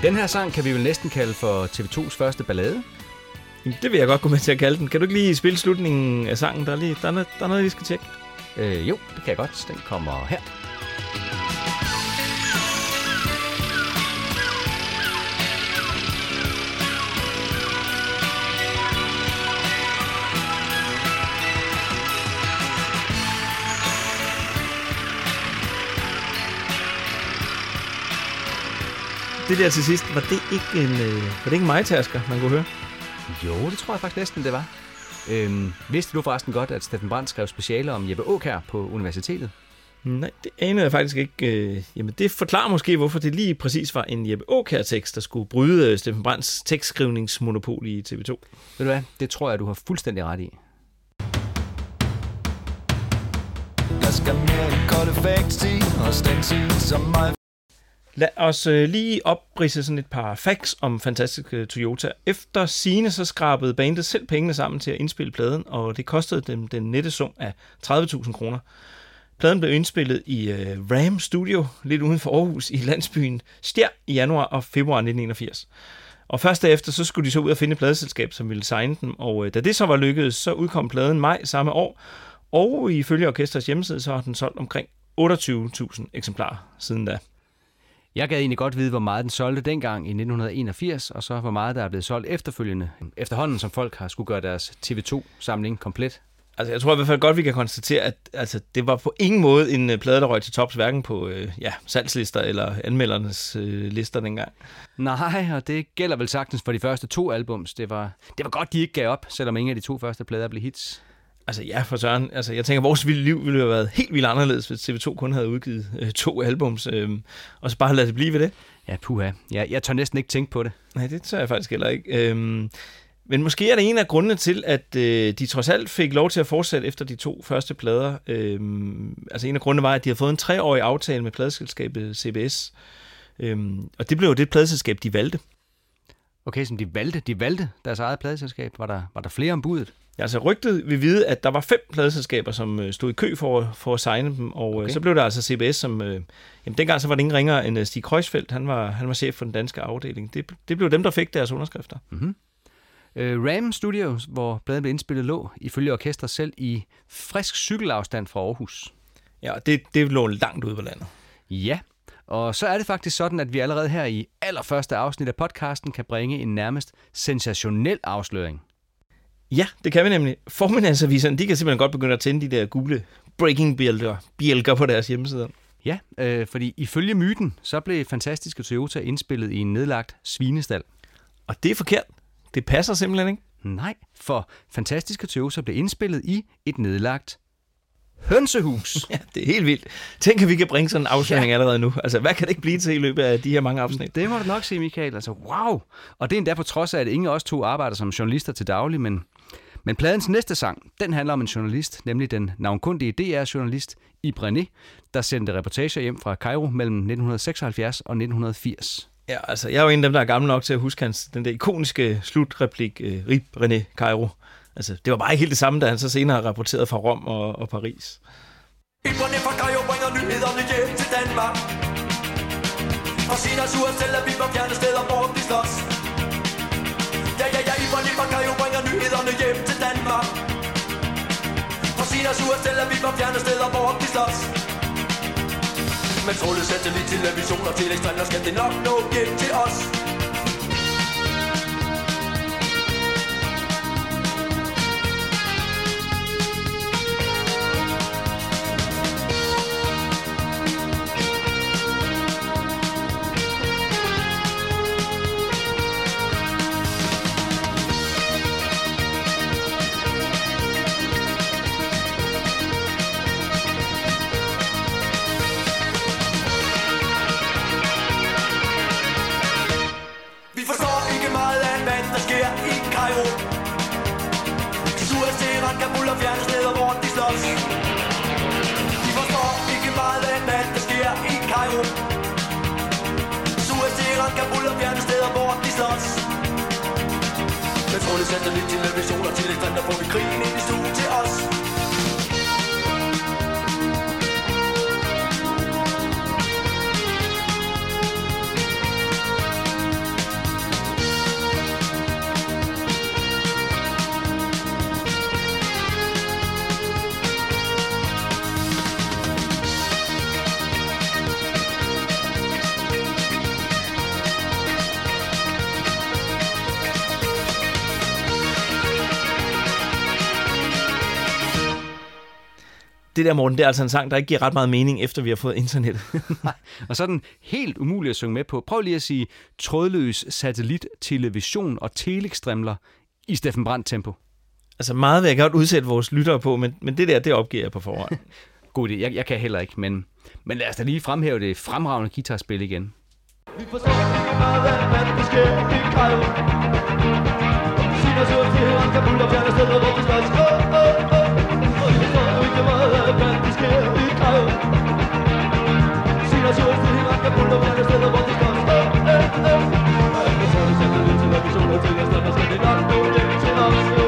S2: Den her sang kan vi vel næsten kalde for TV2's første ballade.
S3: Det vil jeg godt gå med til at kalde den. Kan du ikke lige spille slutningen af sangen? Der er, lige, der er, noget, der er noget, vi skal tjekke.
S2: Øh, jo, det kan jeg godt. Den kommer her.
S3: Det der til sidst, var det ikke en, øh, var det ikke en majtasker, man kunne høre?
S2: Jo, det tror jeg faktisk næsten, det var. Øhm, vidste du forresten godt, at Steffen Brandt skrev speciale om Jeppe Aukær på universitetet?
S3: Nej, det anede jeg faktisk ikke. Øh, jamen, det forklarer måske, hvorfor det lige præcis var en Jeppe Aukær-tekst, der skulle bryde øh, Steffen Brands tekstskrivningsmonopol i TV2.
S2: Ved du hvad? Det tror jeg, du har fuldstændig ret i.
S1: Jeg skal mere end kolde facts i, og stensin som mig.
S3: Lad os øh, lige opbrise sådan et par facts om fantastiske Toyota. Efter sine så skrabede bandet selv pengene sammen til at indspille pladen, og det kostede dem den nette sum af 30.000 kroner. Pladen blev indspillet i øh, Ram Studio, lidt uden for Aarhus, i landsbyen Stjer i januar og februar 1981. Og først derefter, så skulle de så ud og finde et pladeselskab, som ville signe dem, og øh, da det så var lykkedes, så udkom pladen maj samme år, og ifølge orkestrets hjemmeside, så har den solgt omkring 28.000 eksemplarer siden da.
S2: Jeg gad egentlig godt vide, hvor meget den solgte dengang i 1981, og så hvor meget der er blevet solgt efterfølgende, efterhånden som folk har skulle gøre deres TV2-samling komplet.
S3: Altså, jeg tror i hvert fald godt, vi kan konstatere, at altså, det var på ingen måde en øh, plade, der røg til tops, hverken på øh, ja, salgslister eller anmeldernes øh, lister dengang.
S2: Nej, og det gælder vel sagtens for de første to albums. Det var, det var godt, de ikke gav op, selvom ingen af de to første plader blev hits.
S3: Altså ja, for Søren. Altså, jeg tænker, vores vilde liv ville have været helt vildt anderledes, hvis TV2 kun havde udgivet øh, to albums, øh, og så bare lade det blive ved det.
S2: Ja, puha. Jeg, jeg tør næsten ikke tænke på det.
S3: Nej, det tør jeg faktisk heller ikke. Øhm, men måske er det en af grundene til, at øh, de trods alt fik lov til at fortsætte efter de to første plader. Øhm, altså en af grundene var, at de havde fået en treårig aftale med pladeselskabet CBS. Øhm, og det blev jo det pladeselskab, de valgte.
S2: Okay, som de valgte. De valgte deres eget pladeselskab. Var der, var der flere om budet?
S3: Ja, altså rygtet vil vide, at der var fem pladeselskaber, som øh, stod i kø for, for at signe dem, og okay.
S2: Okay.
S3: øh, så blev der altså CBS, som... Øh, jamen dengang så var det ingen ringere end øh, Stig Kreuzfeldt, han var, han var chef for den danske afdeling. Det, det blev dem, der fik deres underskrifter.
S2: Øh, Ram Studios, hvor pladen blev indspillet, lå ifølge orkestret selv i frisk cykelafstand fra Aarhus.
S3: Ja, og det, det lå langt ude på landet.
S2: Ja, og så er det faktisk sådan, at vi allerede her i allerførste afsnit af podcasten kan bringe en nærmest sensationel afsløring.
S3: Ja, det kan vi nemlig. Formiddagsaviserne, de kan simpelthen godt begynde at tænde de der gule breaking bjælker, bjælker på deres hjemmesider.
S2: Ja, øh, fordi ifølge myten, så blev fantastiske Toyota indspillet i en nedlagt svinestal.
S3: Og det er forkert. Det passer simpelthen ikke.
S2: Nej, for fantastiske Toyota blev indspillet i et nedlagt hønsehus. [laughs]
S3: Ja, det er helt vildt. Tænk, at vi kan bringe sådan en afsløring ja. allerede nu. Altså, hvad kan det ikke blive til i løbet af de her mange afsnit?
S2: Det må du nok sige, Michael. Altså, wow! Og det er endda på trods af, at ingen af os to arbejder som journalister til daglig, men, men pladens næste sang, den handler om en journalist, nemlig den navnkundige DR-journalist Ibrene, der sendte reportager hjem fra Cairo mellem 1976 og 1980.
S3: Ja, altså, jeg er jo en af dem, der er gammel nok til at huske hans, den der ikoniske slutreplik, øh, Rip René Cairo. Altså, det var bare ikke helt det samme, da han så senere rapporterede fra Rom og, og Paris.
S6: Iberne fra Kajo bringer nyhederne hjem til Danmark Fra Sina Sur selv vi var fjerne steder, hvor de slås Ja, ja, ja, Iberne fra hjem til Danmark. For sin Sina Sur selv vi var fjerne steder, hvor de slås. Men trådløs satellit, television til telestrænder skal det nok nå hjem til os. Os. De forstår ikke meget af, hvad der sker i Cairo Suez, Iran, Kabul og fjerne steder, hvor de slås. Men trådte satellit, til og telegram, der får vi krigen ind i studiet
S3: Det der, Morten, det er altså en sang, der ikke giver ret meget mening, efter vi har fået internet. [laughs]
S2: Og så er den helt umulig at synge med på. Prøv lige at sige trådløs satellit, television og telekstrimler i Steffen Brandt tempo.
S3: Altså meget vil jeg godt udsætte vores lyttere på, men, men det der, det opgiver jeg på forhånd. [laughs]
S2: God idé. Jeg, jeg kan heller ikke, men, men lad os da lige fremhæve det fremragende guitarspil igen.
S6: Vi forstår ikke meget af, hvad der sker i Kairo Sin og sur til han kan pulle og fjerne steder, hvor vi slås hjem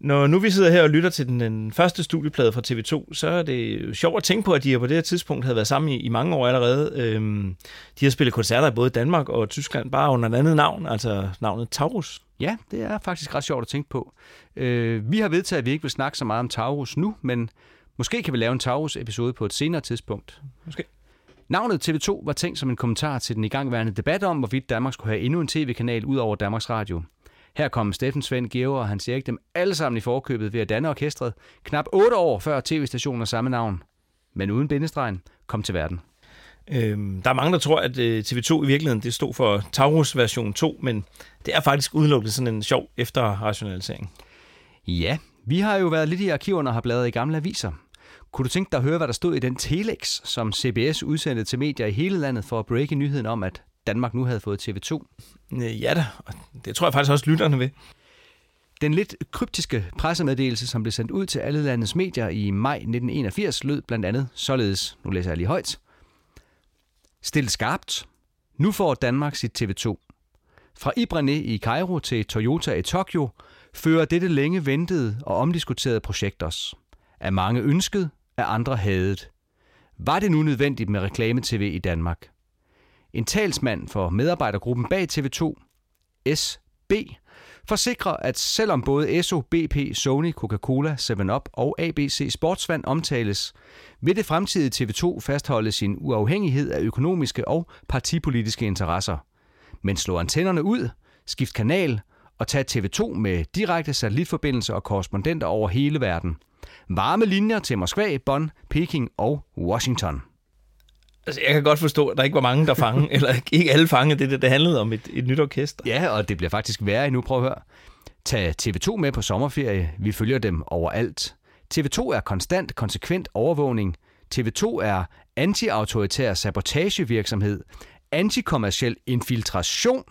S3: Når nu vi sidder her og lytter til den, den første studieplade fra TV2, så er det jo sjovt at tænke på, at de på det her tidspunkt havde været sammen i, i mange år allerede. Øhm, de har spillet koncerter i både Danmark og Tyskland, bare under et andet navn, altså navnet Taurus.
S2: Ja, det er faktisk ret sjovt at tænke på. Øh, vi har vedtaget, at vi ikke vil snakke så meget om Taurus nu, men måske kan vi lave en Taurus-episode på et senere tidspunkt.
S3: Måske.
S2: Navnet TV2 var tænkt som en kommentar til den igangværende debat om, hvorvidt Danmark skulle have endnu en tv-kanal ud over Danmarks Radio. Her kom Steffen Svend Georg og Hans Erik dem alle sammen i forkøbet ved at danne orkestret, knap 8 år før tv-stationen af samme navn, men uden bindestregen, kom til verden.
S3: Øhm, der er mange, der tror, at øh, TV2 i virkeligheden det stod for Taurus version 2, men det er faktisk udelukkende sådan en sjov efterrationalisering.
S2: Ja, vi har jo været lidt i arkiverne og har bladret i gamle aviser. Kunne du tænke dig at høre, hvad der stod i den telex, som CBS udsendte til medier i hele landet for at breake nyheden om, at Danmark nu havde fået TV2?
S3: Øh, ja da, og det tror jeg faktisk også lytterne vil.
S2: Den lidt kryptiske pressemeddelelse, som blev sendt ud til alle landets medier i maj 1981, lød blandt andet således, nu læser jeg lige højt. Stil skarpt. Nu får Danmark sit TV2. Fra Ibrane i Cairo til Toyota i Tokyo fører dette længe ventede og omdiskuterede projekt os. Er mange ønsket, er andre hadet. Var det nu nødvendigt med reklame-tv i Danmark? En talsmand for medarbejdergruppen bag TV2, SB, forsikrer, at selvom både SO, BP, Sony, Coca-Cola, 7-Up og ABC Sportsvand omtales, vil det fremtidige TV2 fastholde sin uafhængighed af økonomiske og partipolitiske interesser. Men slå antennerne ud, skift kanal og tag TV2 med direkte satellitforbindelser og korrespondenter over hele verden. Varme linjer til Moskva, Bonn, Peking og Washington.
S3: Altså, jeg kan godt forstå, at der ikke var mange, der fangede, [laughs] eller ikke alle fangede det, det handlede om et, et nyt orkester.
S2: Ja, og det bliver faktisk værre endnu. Prøv at høre. Tag TV2 med på sommerferie. Vi følger dem overalt. TV2 er konstant, konsekvent overvågning. TV2 er anti-autoritær sabotagevirksomhed. Antikommerciel infiltration.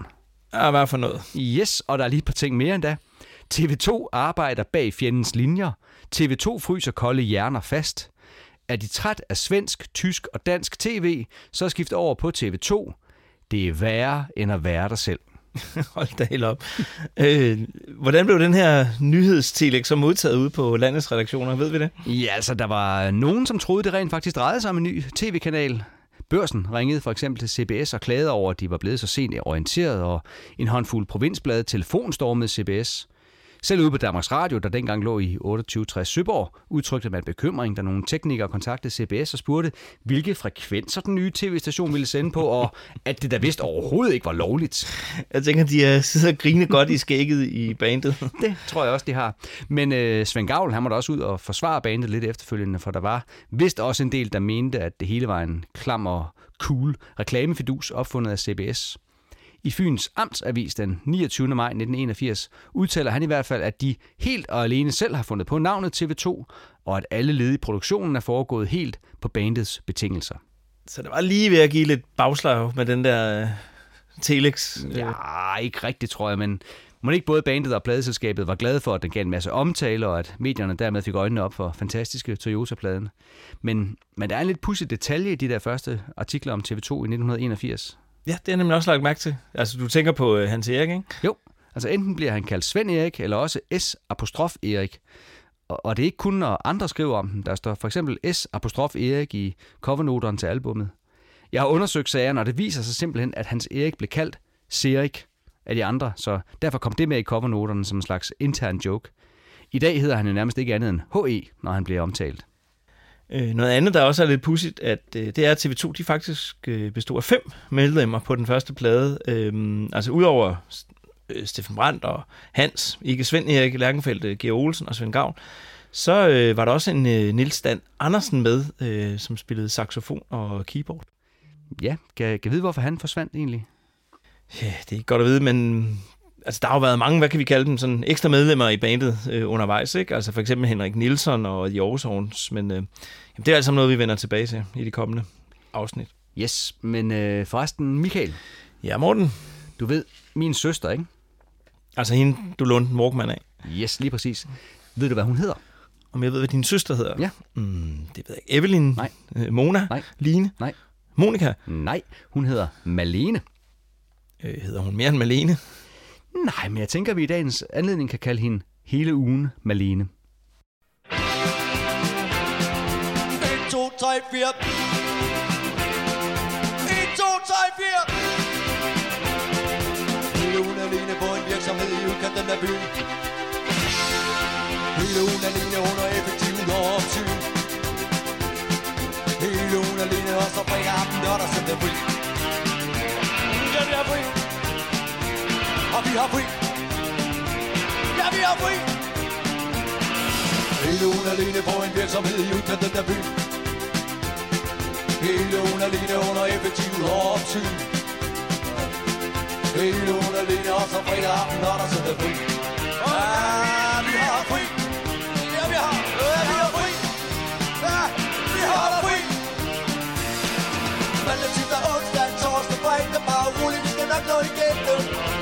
S3: Ja, hvad for noget?
S2: Yes, og der er lige et par ting mere endda. TV2 arbejder bag fjendens linjer. TV2 fryser kolde hjerner fast. Er de træt af svensk, tysk og dansk tv, så skift over på TV2. Det er værre end at være der selv. [laughs]
S3: Hold da helt op. øh, hvordan blev den her nyhedstelex så modtaget ude på landets redaktioner? Ved vi det?
S2: Ja, altså der var nogen, som troede, det rent faktisk drejede sig om en ny tv-kanal. Børsen ringede for eksempel til CBS og klagede over, at de var blevet så sent orienteret, og en håndfuld provinsblade telefonstormede CBS. Selv ude på Danmarks Radio, der dengang lå i 2860 Søborg, udtrykte man bekymring, da nogle teknikere kontaktede CBS og spurgte, hvilke frekvenser den nye tv-station ville sende på, og at det da vist overhovedet ikke var lovligt.
S3: Jeg tænker, de er sidder og griner godt i skægget i bandet. [laughs]
S2: Det tror jeg også, de har. Men øh, Svend Gavl, han måtte også ud og forsvare bandet lidt efterfølgende, for der var vist også en del, der mente, at det hele var en klam og cool reklamefidus opfundet af CBS. I Fyns Amtsavis den 29. maj 1981 udtaler han i hvert fald, at de helt og alene selv har fundet på navnet TV2, og at alle led i produktionen er foregået helt på bandets betingelser.
S3: Så det var lige ved at give lidt bagslag med den der uh, telex.
S2: Ja, ikke rigtigt, tror jeg, men må ikke både bandet og pladeselskabet var glade for, at den gav en masse omtale, og at medierne dermed fik øjnene op for fantastiske Toyota-pladen. Men, men der er en lidt pudsig detalje i de der første artikler om TV2 i 1981.
S3: Ja, det er nemlig også lagt mærke til. Altså, du tænker på uh, Hans Erik, ikke?
S2: Jo, altså enten bliver han kaldt Svend Erik, eller også S apostrof Erik. Og, og det er ikke kun, når andre skriver om ham. Der står for eksempel S apostrof Erik i covernoteren til albummet. Jeg har undersøgt sagen, og det viser sig simpelthen, at Hans Erik blev kaldt Serik af de andre, så derfor kom det med i covernoterne som en slags intern joke. I dag hedder han jo nærmest ikke andet end HE, når han bliver omtalt.
S3: Øh, noget andet, der også er lidt pudsigt, at øh, det er, at TV2 de faktisk øh, bestod af fem medlemmer på den første plade. Øh, altså udover øh, Steffen Brandt og Hans, ikke Svend Erik Lærkenfeldt, øh, Georg Olsen og Svend Gavn, så øh, var der også en øh, Nils Dan Andersen med, øh, som spillede saxofon og keyboard.
S2: Ja, kan, kan vide, hvorfor han forsvandt egentlig?
S3: Ja, det er ikke godt at vide, men altså, der har jo været mange, hvad kan vi kalde dem, sådan ekstra medlemmer i bandet øh, undervejs, ikke? Altså for eksempel Henrik Nielsen og The Aarhus men øh, jamen, det er altså noget, vi vender tilbage til i de kommende afsnit.
S2: Yes, men øh, forresten, Michael,
S3: Ja, Morten,
S2: du ved, min søster, ikke?
S3: altså hende, du lånte en Walkman af.
S2: Yes, lige præcis. Ved du, hvad hun hedder?
S3: Om jeg ved, hvad din søster hedder?
S2: Ja.
S3: Mm, det ved jeg ikke. Evelyn?
S2: Nej.
S3: Øh, Mona?
S2: Nej.
S3: Line?
S2: Nej.
S3: Monika?
S2: Nej, hun hedder Malene.
S3: Øh, hedder hun mere end Malene?
S2: Nej, men jeg tænker, at vi i dagens anledning kan kalde hende hele ugen Malene.
S6: 1, 2, 3, 4. 1, 2, 3, 4. Hele ugen alene på en virksomhed i udkanten af byen. Hele ugen alene under effektiv opsyn. Hele ugen alene også fredag aften, lørdag, søndag fri. Ja, vi fri. Og vi har fri. Ja, vi har fri. Hele ugen alene på en virksomhed i udkanten af byen. Hele ugen alene under effektiv opsyn. Hele ugen alene og så fredag aften, lørdag, søndag fri. Ja, vi har fri. Ja, vi har. Ja, vi har fri. Ja, vi har fri. Mandag, tirsdag, onsdag, torsdag, fredag, bare roligt, vi skal nok nå igennem.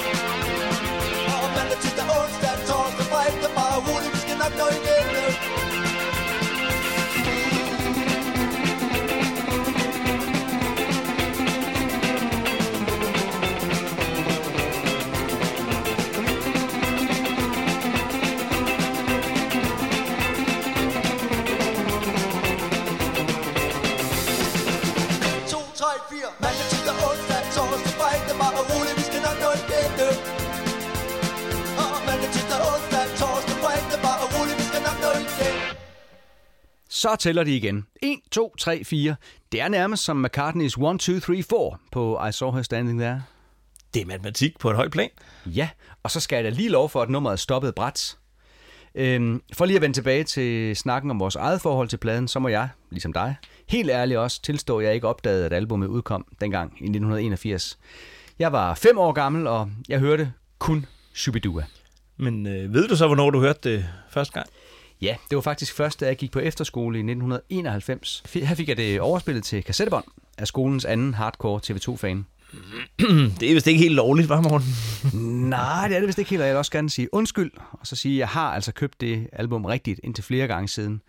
S2: Så tæller de igen. 1, 2, 3, 4. Det er nærmest som McCartney's 1, 2, 3, 4 på I Saw Her Standing There.
S3: Det er matematik på et højt plan.
S2: Ja, og så skal jeg da lige lov for, at nummeret stoppede bræt. Øhm, for lige at vende tilbage til snakken om vores eget forhold til pladen, så må jeg, ligesom dig, helt ærligt også tilstå, at jeg ikke opdagede, at albumet udkom dengang i 1981. Jeg var fem år gammel, og jeg hørte kun Shubidua.
S3: Men øh, ved du så, hvornår du hørte det første gang?
S2: Ja, det var faktisk først, da jeg gik på efterskole i 1991. Her fik jeg det overspillet til kassettebånd af skolens anden hardcore TV2-fan. [clears throat]
S3: Det er vist ikke helt lovligt, var Morten? [laughs]
S2: Nej, det er det vist ikke helt, og jeg vil også gerne sige undskyld, og så sige, at jeg har altså købt det album rigtigt indtil flere gange siden.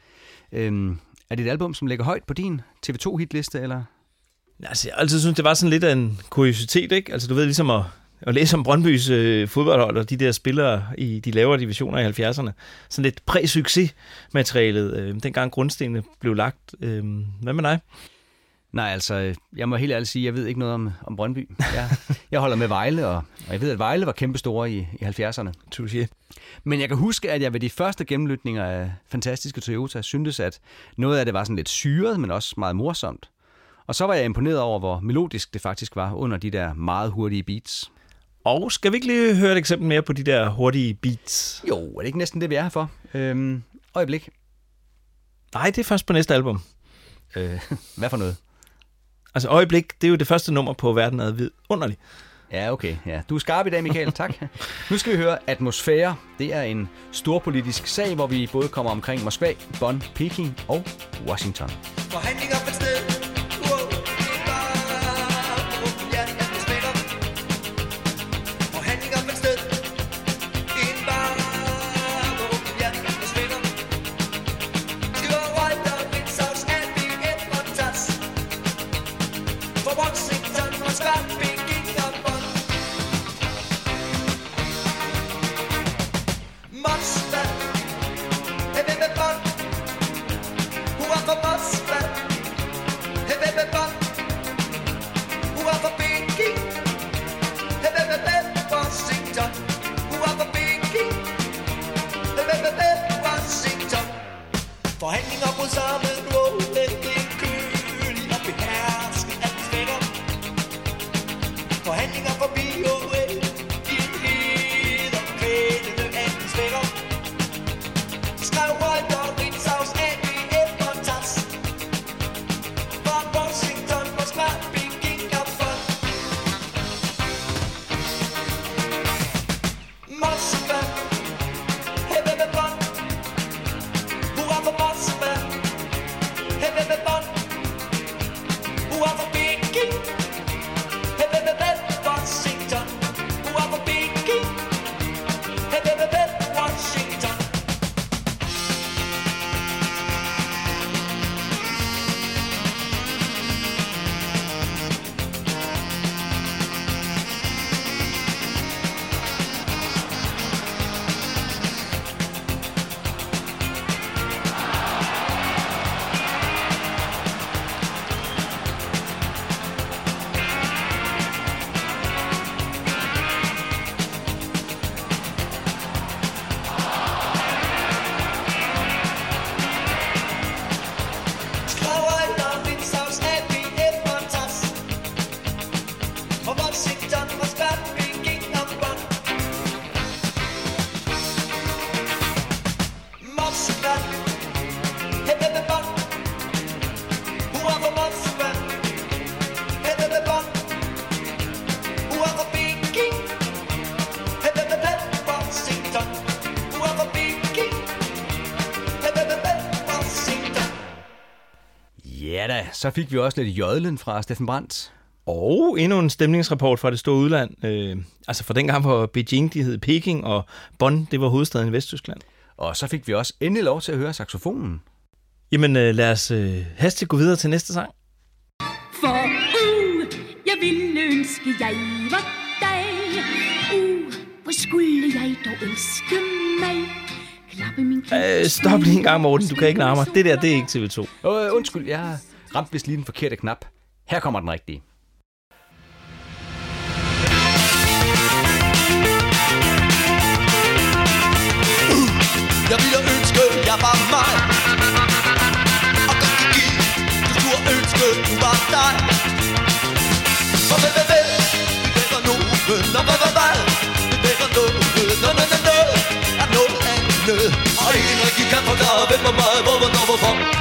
S2: Øhm, er det et album, som ligger højt på din TV2-hitliste, eller?
S3: Altså, jeg altid synes, det var sådan lidt af en kuriositet, ikke? Altså, du ved, ligesom at, at læse om Brøndbys øh, fodboldhold og de der spillere i de lavere divisioner i 70'erne. Sådan lidt præ-succes-materialet, øh, dengang grundstenene blev lagt. Øh, hvad med dig?
S2: Nej, altså, jeg må helt ærligt sige, at jeg ved ikke noget om, om Brøndby. Jeg, jeg holder med Vejle, og, og jeg ved, at Vejle var kæmpestore i, i 70'erne.
S3: Touché.
S2: Men jeg kan huske, at jeg ved de første gennemlytninger af fantastiske Toyota syntes, at noget af det var sådan lidt syret, men også meget morsomt. Og så var jeg imponeret over, hvor melodisk det faktisk var under de der meget hurtige beats.
S3: Og skal vi ikke lige høre et eksempel mere på de der hurtige beats?
S2: Jo, er det ikke næsten det, vi er her for? Øhm, øjeblik.
S3: Nej, det er først på næste album.
S2: Øh, [laughs] hvad for noget?
S3: Altså øjeblik, det er jo det første nummer på Verden er vidunderlig.
S2: Ja, okay. Ja. Du er skarp i dag, Michael. Tak. Nu skal vi høre Atmosfære. Det er en storpolitisk sag, hvor vi både kommer omkring Moskva, Bonn, Peking og Washington.
S6: Forhandlinger fandt sted.
S2: Så fik vi også lidt jødlen fra Steffen Brandt.
S3: Og endnu en stemningsrapport fra det store udland. Øh, altså fra dengang, hvor Beijing de hed Peking, og Bonn det var hovedstaden i Vesttyskland.
S2: Og så fik vi også endelig lov til at høre saxofonen.
S3: Jamen øh, lad os øh, hastigt gå videre til næste sang.
S7: For uh, jeg ville ønske, jeg var dig. Uh, hvor skulle jeg dog elske mig. Klappe min
S3: Øh, stop lige en gang, Morten. Du kan ikke narre mig. Det der, det er ikke TV2.
S2: Øh, undskyld, jeg ramte vist lige den forkerte knap. Her kommer den rigtige.
S6: Jeg ville ønske, jeg var mig. Og godt kan give Du skulle ønske, du var dig. For hvad, hvad, hvad Vi vækker nogen. Og hvad, hvad, hvad? Vi vækker nogen. Nå, nå, nå, nå. Er noget andet Og ingen rigtig kan forklare Hvem og mig, hvor, hvornår, hvorfor?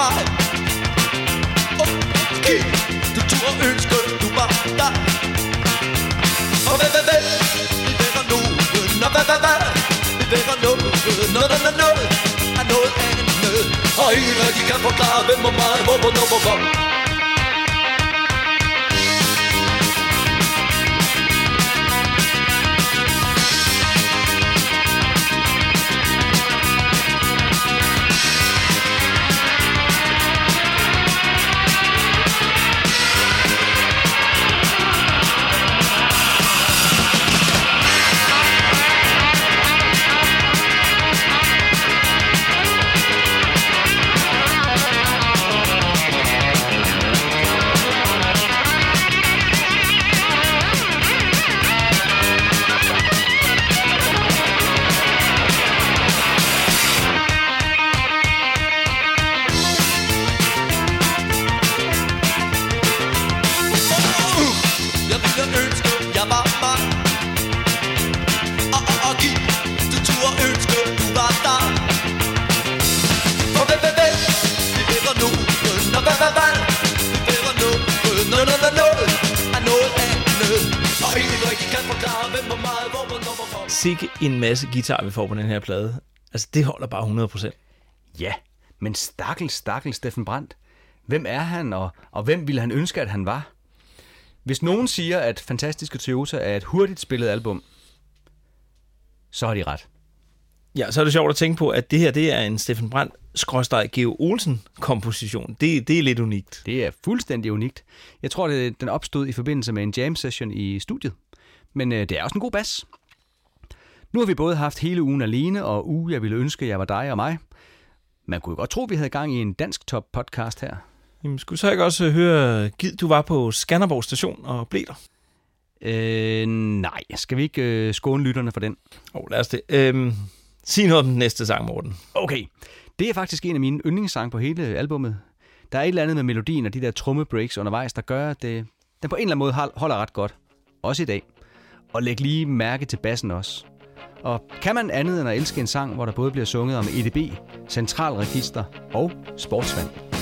S6: Mig. Og giv det du turde ønske, du var der Og hvad, hvad, hvad, vi vækker nogen. Og hvad, hvad, hvad, vi vækker nogen. Noget, noget, noget, noget, er noget andet Og ingen af de kan forklare, hvem og mig, hvor, hvornår, hvorfor
S3: en masse guitar, vi får på den her plade. Altså, det holder bare 100%.
S2: Ja, men stakkel, stakkel Steffen Brandt. Hvem er han, og, og hvem ville han ønske, at han var? Hvis nogen siger, at Fantastiske Toyota er et hurtigt spillet album, så har de ret.
S3: Ja, så er det sjovt at tænke på, at det her, det er en Steffen Brandt skråstrej Geo Olsen komposition. Det, det er lidt unikt.
S2: Det er fuldstændig unikt. Jeg tror, det, den opstod i forbindelse med en jam session i studiet. Men øh, det er også en god bas. Nu har vi både haft hele ugen alene, og uge, jeg ville ønske, jeg var dig og mig. Man kunne jo godt tro, vi havde gang i en dansk top podcast her.
S3: Jamen, skulle så ikke også høre, Gid, du var på Skanderborg station og blev der?
S2: Øh, nej, skal vi ikke øh, skåne lytterne for den?
S3: Åh, oh, lad os det. Øhm, sig noget om den næste sang, Morten.
S2: Okay, det er faktisk en af mine yndlingssange på hele albummet. Der er et eller andet med melodien og de der trommebreaks undervejs, der gør, at det, den på en eller anden måde hol- holder ret godt. Også i dag. Og læg lige mærke til bassen også. Og kan man andet end at elske en sang, hvor der både bliver sunget om EDB, centralregister og sportsvand?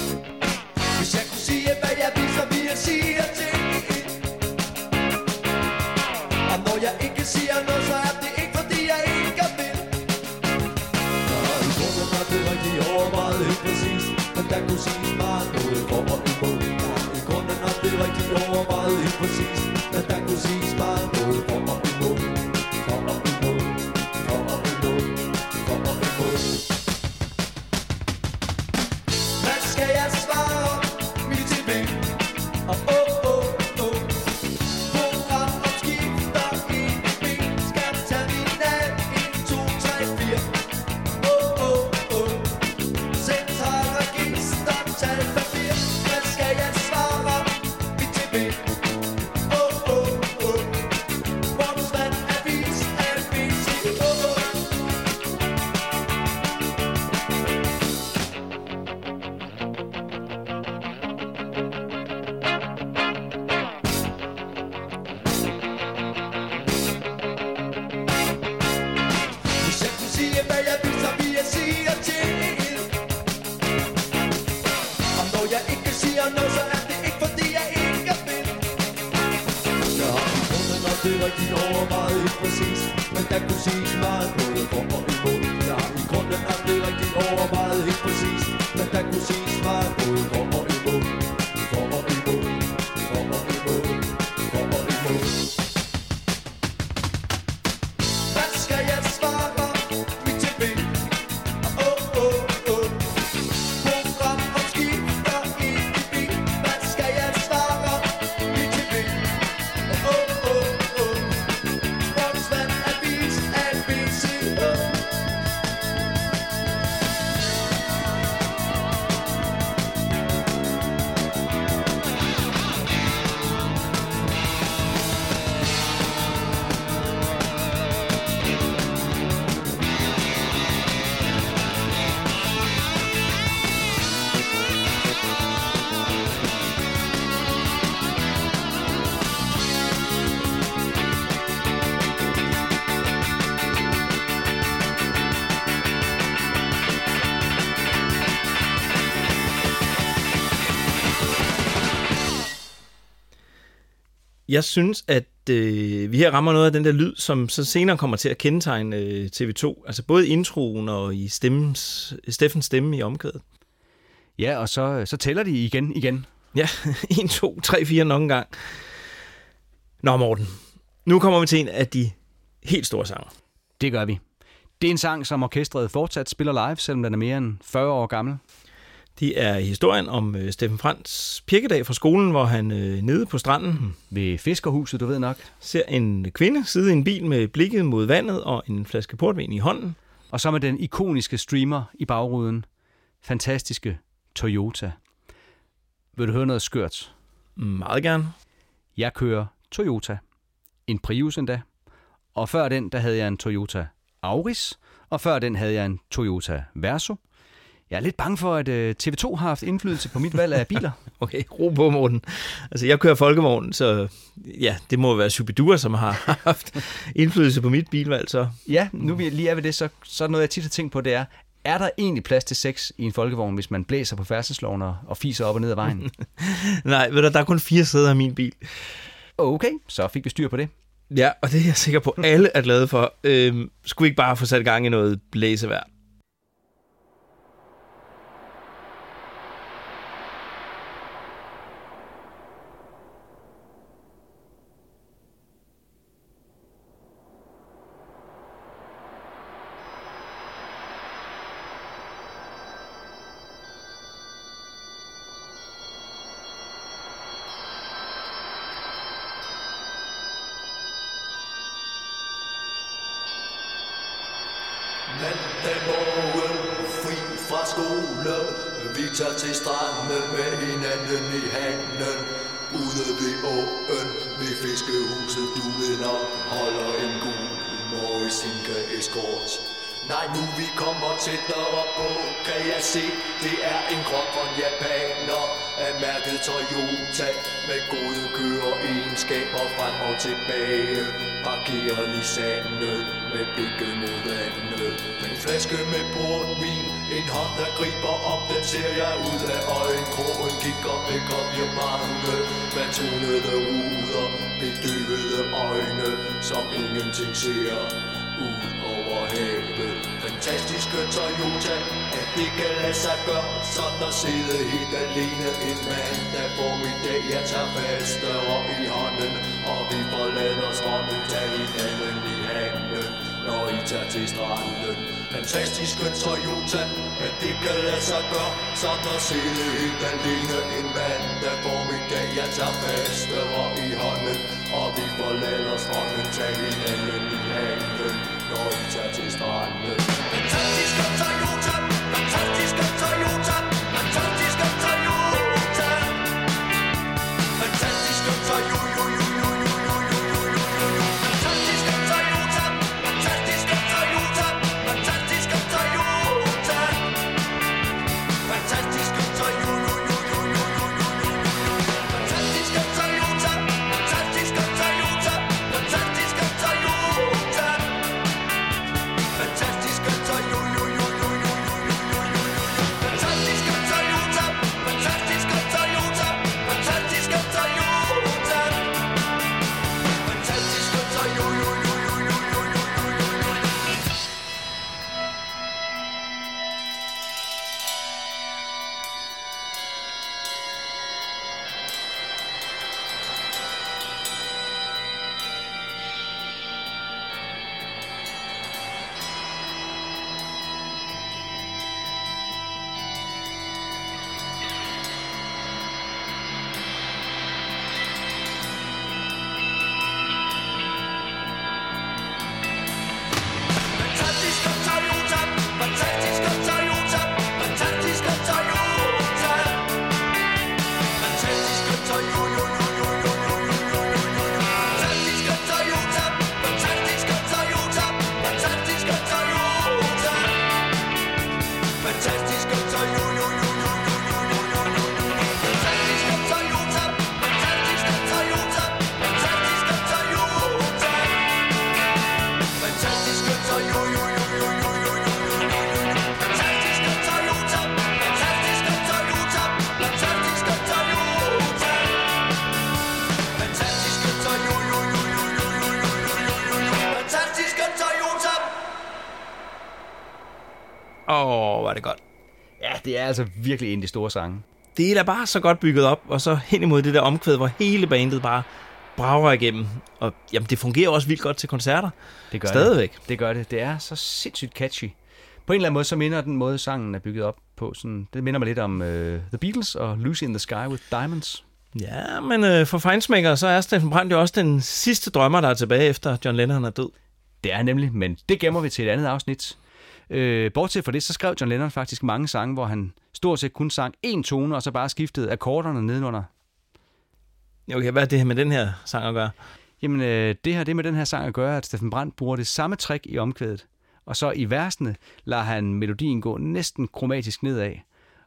S8: Er det
S6: rigtig overvejet helt præcis Men der kunne siges meget
S8: Jeg
S3: synes, at øh, vi her rammer noget af den der lyd, som så senere kommer til at kendetegne øh, TV2. Altså både i introen og i stemmens, Steffens stemme i omkvædet.
S2: Ja, og så, så tæller de igen igen.
S3: Ja, 1, 2, 3, 4 nok en gang. Nå Morten, nu kommer vi til en af de helt store sange.
S2: Det gør vi. Det er en sang, som orkestret fortsat spiller live, selvom den er mere end 40 år gammel.
S3: Det er historien om øh, Steffen Frans pirkedag fra skolen, hvor han øh, nede på stranden
S2: Ved Fiskerhuset, du ved nok.
S3: ser en kvinde sidde i en bil med blikket mod vandet og en flaske portvin i hånden.
S2: Og så med den ikoniske streamer i bagruden. Fantastiske Toyota. Vil du høre noget skørt?
S3: Meget gerne.
S2: Jeg kører Toyota. En Prius endda. Og før den, der havde jeg en Toyota Auris. Og før den havde jeg en Toyota Verso. Jeg er lidt bange for, at øh, TV2 har haft indflydelse på mit valg af biler. [laughs]
S3: Okay, ro på, Morten. Altså, jeg kører folkevogn, så ja, det må være Superdura, som har [laughs] haft indflydelse på mit bilvalg, så
S2: Ja, nu vi lige er ved det, så, så noget, jeg tit har tænkt på, det er, er der egentlig plads til sex i en folkevogn, hvis man blæser på færdselsloven og, og fiser op og ned ad vejen? [laughs]
S3: nej, ved du, der er kun fire sæder i min bil.
S2: Okay, så fik vi styr på det.
S3: Ja, og det er jeg sikker på, alle er glade for. Øhm, skulle vi ikke bare få sat gang i noget blæsevejr?
S6: Fra Vi tager til stranden med hinanden i handen Ude ved åen ved fiskehuset Du vinder holder en god mor i sin eskort Nej, nu vi kommer tættere på, kan jeg se, det er en grøn grøn japaner af mærket Toyota med gode køreegenskaber frem og tilbage. Parkeret i sandet med blikket mod vandet. En flaske med portvin, en hånd der griber om, den ser jeg ud af øjenkrogen. Kigger væk og bliver mange med tonede ruder, bedøvede øjne, som ingenting ser ud over havet. Fantastiske Toyota, at det kan lade sig gøre Sådan at sidde helt alene en mandag formiddag Jeg tager fast døre i hånden, og vi forlader strømmen Tag hinanden i I tager til stranden Fantastisk skøn Toyota, men det kan lade sig gøre. Sådan at sidde helt alene en mandag formiddag Jeg tager faste og i hånden, og vi forlader stranden Tag hinanden i handen, når vi tager til stranden. Fantastisk skøn Toyota, fantastisk skøn Toyota,
S2: er altså virkelig en af de store sange.
S3: Det er da bare så godt bygget op, og så hen imod det der omkvæd, hvor hele bandet bare brager igennem. Og jamen, det fungerer også vildt godt til koncerter.
S2: Det gør
S3: Stadigvæk.
S2: Det. det gør det. Det er så sindssygt catchy. På en eller anden måde, så minder den måde, sangen er bygget op på. Sådan, det minder mig lidt om uh, The Beatles og Lucy in the Sky with Diamonds.
S3: Ja, men øh, for fejnsmækker, så er Steffen Brandt jo også den sidste drømmer, der er tilbage efter John Lennon er død.
S2: Det er nemlig, men det gemmer vi til et andet afsnit. Øh, bortset fra det, så skrev John Lennon faktisk mange sange, hvor han stort set kun sang én tone, og så bare skiftede akkorderne nedenunder.
S3: Okay, hvad er det her med den her sang at gøre?
S2: Jamen, øh, det har det med den her sang at gøre, at Steffen Brandt bruger det samme trick i omkvædet. Og så i versene lader han melodien gå næsten kromatisk nedad.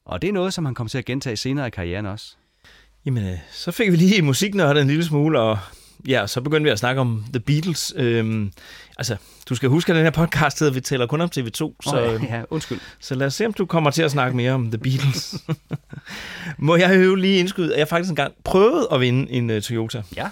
S2: Og det er noget, som han kommer til at gentage senere i karrieren også.
S3: Jamen, øh, så fik vi lige musiknørdet en lille smule, og ja, så begyndte vi at snakke om The Beatles. Øhm, altså, du skal huske, at den her podcast hedder, vi taler kun om TV2, så,
S2: oh, ja, undskyld.
S3: så lad os se, om du kommer til at snakke mere om The Beatles. [laughs] Må jeg jo lige indskyde, at jeg faktisk engang prøvede at vinde en uh, Toyota.
S2: Ja,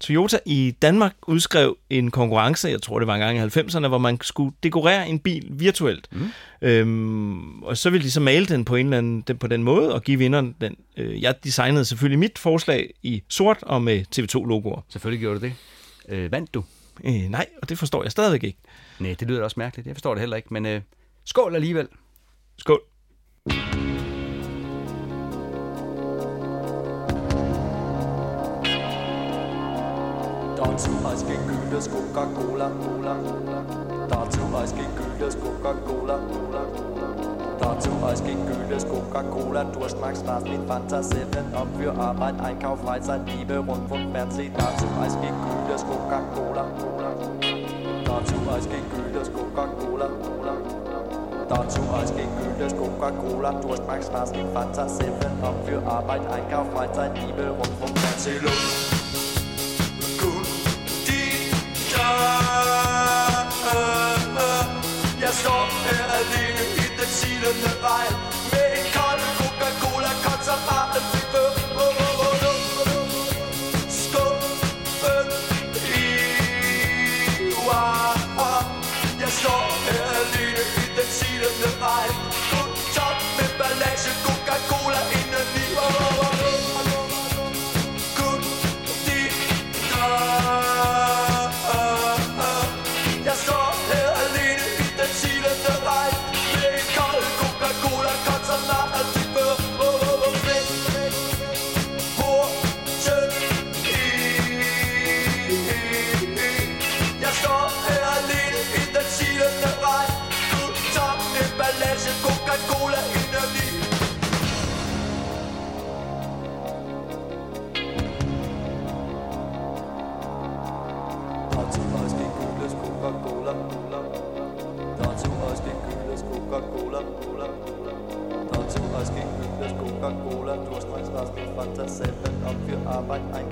S3: Toyota i Danmark udskrev en konkurrence, jeg tror det var en gang i 90'erne, hvor man skulle dekorere en bil virtuelt. Mm. Øhm, og så ville de så male den på en eller anden den, på den måde og give vinderen den. Øh, jeg designede selvfølgelig mit forslag i sort og med TV2-logoer.
S2: selvfølgelig gjorde du det. Øh, vandt du?
S3: Øh, nej, og det forstår jeg stadigvæk ikke.
S2: Nej, det lyder da også mærkeligt. Jeg forstår det heller ikke, men øh, skål alligevel.
S3: Skål.
S6: Dazu als gekühltes Coca-Cola, Cola, Cola. Dazu als gekühltes Coca-Cola, Cola, Cola. Dazu ausgekühltes Coca-Cola, Durchschmacksmaß mit Fanta 7 Up für Arbeit, Einkauf, Freizeit, Liebe, Rundfunk, Fernsehen. Dazu ausgekühltes Coca-Cola. Dazu ausgekühltes Coca-Cola. Dazu ausgekühltes Coca-Cola, Durchschmacksmaß mit Fanta 7 Up für Arbeit, Einkauf, Freizeit, Liebe, Rundfunk, Fernsehen
S9: survive.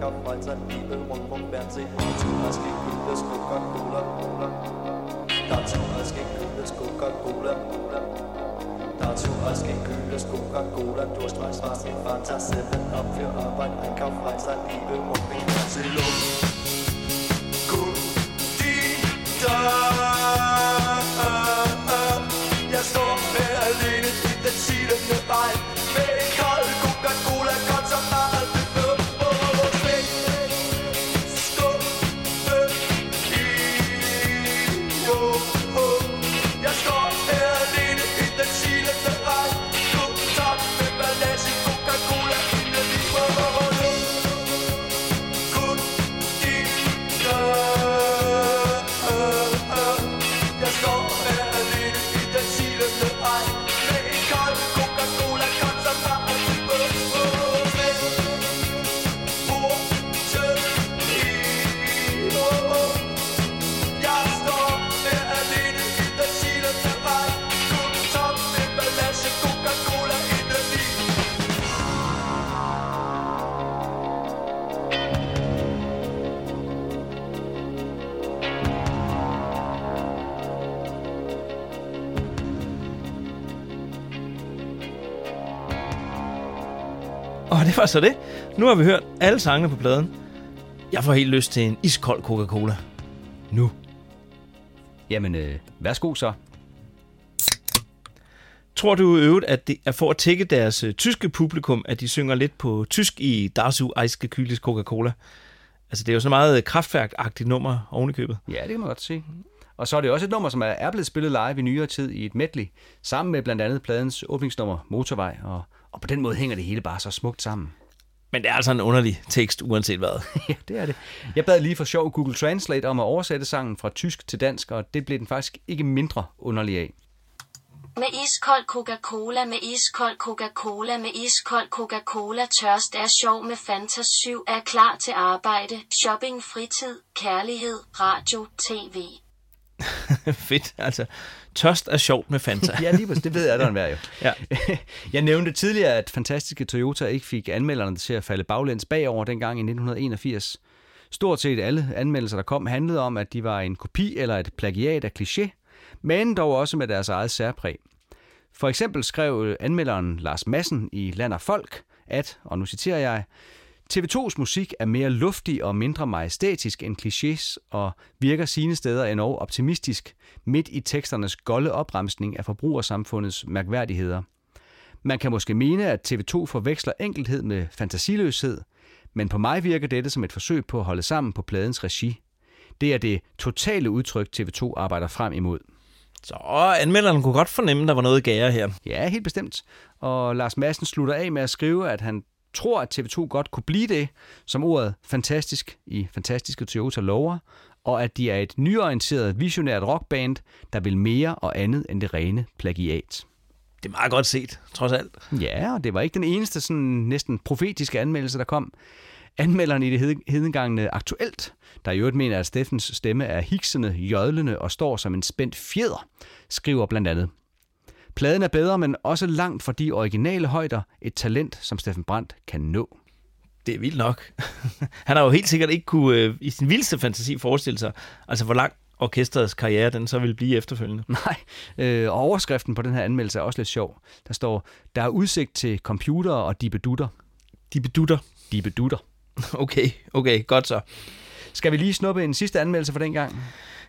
S9: Lecker, Mahlzeit, Bibel, Rum, Rum, Fernsehen.
S6: Dazu als gekühltes Coca-Cola. Dazu als gekühltes Coca-Cola. Dazu als gekühltes Coca-Cola. Durchstreichst was in Fanta 7 ab für Arbeit, Einkauf, Freizeit, Bibel, Rum, Fernsehen.
S3: Var så det. Nu har vi hørt alle sangene på pladen. Jeg får helt lyst til en iskold Coca-Cola. Nu.
S2: Jamen, øh, værsgo så.
S3: Tror du øvrigt, at det er for at tække deres øh, tyske publikum, at de synger lidt på tysk i Dasu Eiske Kylis Coca-Cola? Altså, det er jo så meget kraftværkagtigt nummer oven i købet.
S2: Ja, det kan man godt sige. Og så er det også et nummer, som er er blevet spillet live i nyere tid i et medley, sammen med blandt andet pladens åbningsnummer Motorvej, og, og på den måde hænger det hele bare så smukt sammen.
S3: Men det er altså en underlig tekst, uanset hvad. [laughs]
S2: ja, det er det. Jeg bad lige for sjov Google Translate om at oversætte sangen fra tysk til dansk, og det blev den faktisk ikke mindre underlig af.
S10: Med iskold Coca-Cola, med iskold Coca-Cola, med iskold Coca-Cola, tørst er sjov med Fanta 7, er klar til arbejde, shopping, fritid, kærlighed, radio, tv. [laughs]
S3: Fedt, altså. Tørst er sjovt med Fanta. [laughs]
S2: ja, lige præcis. Det ved jeg, der er jo.
S3: Ja. [laughs]
S2: Jeg nævnte tidligere, at fantastiske Toyota ikke fik anmelderne til at falde baglæns bagover dengang i 1981. Stort set alle anmeldelser, der kom, handlede om, at de var en kopi eller et plagiat af kliché, men dog også med deres eget særpræg. For eksempel skrev anmelderen Lars Madsen i Land og Folk, at, og nu citerer jeg, TV2's musik er mere luftig og mindre majestætisk end klichés og virker sine steder endnu optimistisk midt i teksternes golde opremsning af forbrugersamfundets mærkværdigheder. Man kan måske mene, at TV2 forveksler enkelhed med fantasiløshed, men på mig virker dette som et forsøg på at holde sammen på pladens regi. Det er det totale udtryk, TV2 arbejder frem imod.
S3: Så anmelderen kunne godt fornemme, at der var noget gære her.
S2: Ja, helt bestemt. Og Lars Madsen slutter af med at skrive, at han tror, at TV2 godt kunne blive det, som ordet fantastisk i Fantastiske Toyota lover, og at de er et nyorienteret, visionært rockband, der vil mere og andet end det rene plagiat.
S3: det er meget godt set, trods alt.
S2: Ja, og det var ikke den eneste sådan næsten profetiske anmeldelse, der kom. Anmelderen i det hed- hedengangne Aktuelt, der i øvrigt mener, at Steffens stemme er hiksende, jødlende og står som en spændt fjeder, skriver blandt andet. Pladen er bedre, men også langt fra de originale højder, et talent, som Steffen Brandt kan nå.
S3: Det er vildt nok. [laughs] Han har jo helt sikkert ikke kunne øh, i sin vildeste fantasi forestille sig, altså hvor lang orkestrets karriere den så vil blive efterfølgende. [laughs]
S2: Nej, øh, og overskriften på den her anmeldelse er også lidt sjov. Der står, der er udsigt til computer og dibedutter.
S3: De bedutter.
S2: Dibedutter. [laughs]
S3: Okay, okay, godt så.
S2: Skal vi lige snuppe en sidste anmeldelse for den gang?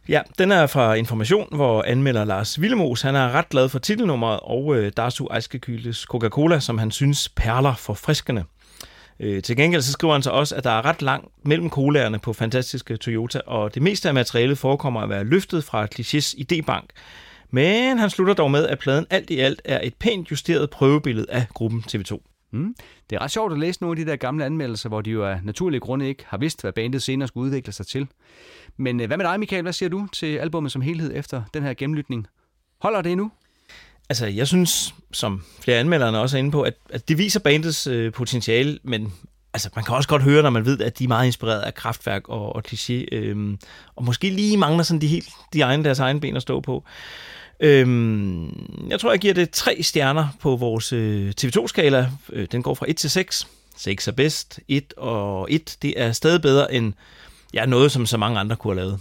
S3: Ja, den er fra Information, hvor anmelder Lars Villemos, han er ret glad for titelnummeret, og øh, Darsu Eiskekyldes Coca-Cola, som han synes perler for friskende. Øh, til gengæld så skriver han så også, at der er ret langt mellem colaerne på fantastiske Toyota, og det meste af materialet forekommer at være løftet fra Clichés idébank. Men han slutter dog med, at pladen alt i alt er et pænt justeret prøvebillede af gruppen TV2.
S2: Mm. Det er ret sjovt at læse nogle af de der gamle anmeldelser, hvor de jo af naturlige grunde ikke har vidst, hvad bandet senere skulle udvikle sig til. Men øh, hvad med dig, Michael? Hvad siger du til albummet som helhed efter den her gennemlytning? Holder det endnu?
S3: Altså, jeg synes, som flere anmelderne også er inde på, at, at det viser bandets øh, potentiale, men altså, man kan også godt høre, når man ved, at de er meget inspireret af Kraftværk og, og Cliché, øhm, og måske lige mangler sådan de helt de egne, deres egen ben at stå på. Øhm, jeg tror, jeg giver det tre stjerner på vores øh, TV2-skala. Øh, den går fra 1 til 6. 6 er bedst. 1 og 1, det er stadig bedre end ja, noget, som så mange andre kunne have lavet.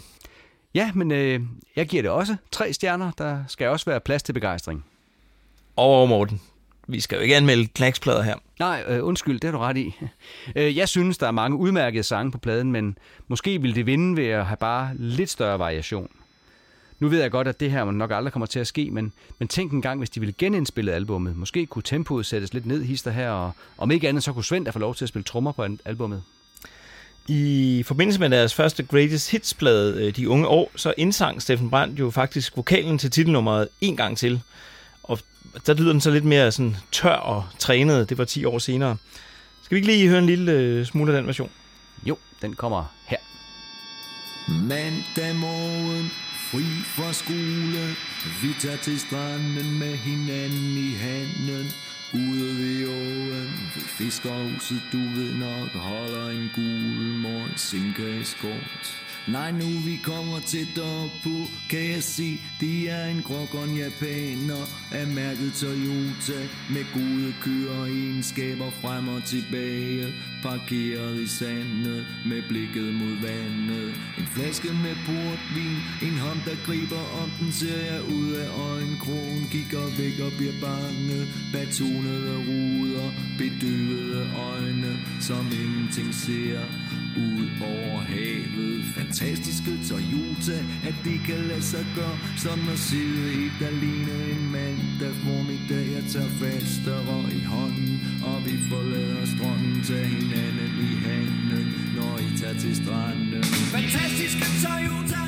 S2: Ja, men øh, jeg giver det også tre stjerner. Der skal også være plads til begejstring.
S3: Og Morten, vi skal jo ikke anmelde knaksplader her.
S2: Nej, øh, undskyld, det har du ret i. Øh, jeg synes, der er mange udmærkede sange på pladen, men måske ville det vinde ved at have bare lidt større variation. Nu ved jeg godt, at det her nok aldrig kommer til at ske, men, men tænk en gang, hvis de ville genindspille albummet. Måske kunne tempoet sættes lidt ned hister her, og om ikke andet, så kunne Svend da få lov til at spille trommer på albummet.
S3: I forbindelse med deres første Greatest Hits-plade, øh, De Unge År, så indsang Steffen Brandt jo faktisk vokalen til titelnummeret en gang til. Og der lyder den så lidt mere sådan tør og trænet. Det var 10 år senere. Skal vi ikke lige høre en lille øh, smule af den version?
S2: Jo, den kommer her.
S6: Mandag morgen, fri fra skole. Vi tager til stranden med hinanden i handen. Ude ved åen, ved fiskerhuset Du ved nok, holder en gul mor morgensinkeskort Nej, nu vi kommer til på, kan jeg se, det er en groggon japaner af mærket Toyota med gode køreegenskaber frem og tilbage, parkeret i sandet med blikket mod vandet. En flaske med portvin, en hånd der griber om den, ser jeg ud af øjenkrogen, kigger væk og bliver bange, Batonede ruder, bedøvede øjne, som ingenting ser ud over havet. Fantastiske Toyota, at det kan lade sig gøre, som at sidde i alene en mandag formiddag. Jeg tager fast og i hånden, og vi forlader stranden, tager hinanden i handen, når I tager til stranden. Fantastiske Toyota,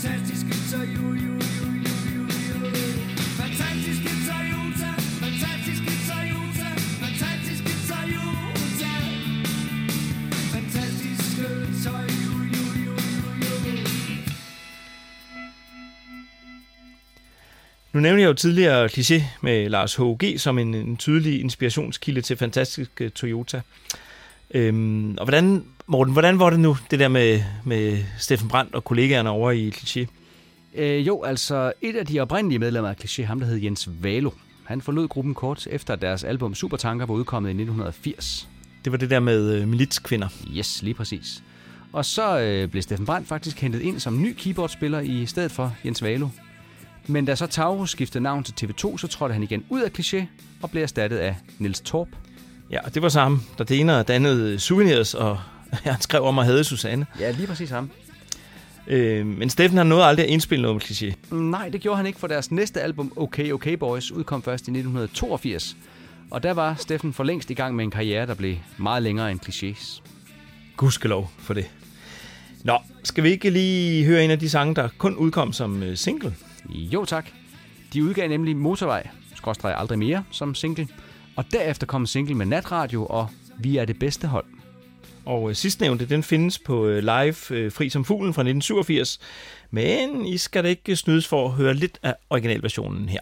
S6: Fantastiske Toyota. Fantastiske Toyota, fantastiske Toyota, fantastiske Toyota. Fantastiske Toyota.
S3: Nu nævnte jeg jo tidligere kliché med Lars H.G. som en, en tydelig inspirationskilde til fantastisk øh, Toyota. Øhm, og hvordan, Morten, hvordan var det nu, det der med, med Steffen Brandt og kollegaerne over i kliché?
S2: Øh, jo, altså et af de oprindelige medlemmer af Cliché, ham der hed Jens Valo, han forlod gruppen kort efter at deres album Supertanker var udkommet i 1980.
S3: Det var det der med øh, militskvinder.
S2: Yes, lige præcis. Og så øh, blev Steffen Brandt faktisk hentet ind som ny keyboardspiller i stedet for Jens Valo. Men da så Taurus skiftede navn til TV2, så trådte han igen ud af Cliché og blev erstattet af Nils Torp.
S3: Ja, og det var så ham, der dener dannede Souvenirs, og [laughs] han skrev om at have Susanne.
S2: Ja, lige præcis ham.
S3: Øh, men Steffen har nåede aldrig at indspille noget med kliché.
S2: Nej, det gjorde han ikke, for deres næste album, OK OK Boys, udkom først i 1982. Og der var Steffen for længst i gang med en karriere, der blev meget længere end clichés.
S6: Gudskelov for det. Nå, skal vi ikke lige høre en af de sange, der kun udkom som øh, single?
S2: Jo tak. De udgav nemlig Motorvej, skråstrej aldrig mere, som single. Og derefter kom en single med natradio og Vi er det bedste hold.
S6: Og øh, sidstnævnte, den findes på øh, live øh, Fri som fuglen fra 1987. Men I skal da ikke snydes for at høre lidt af originalversionen her.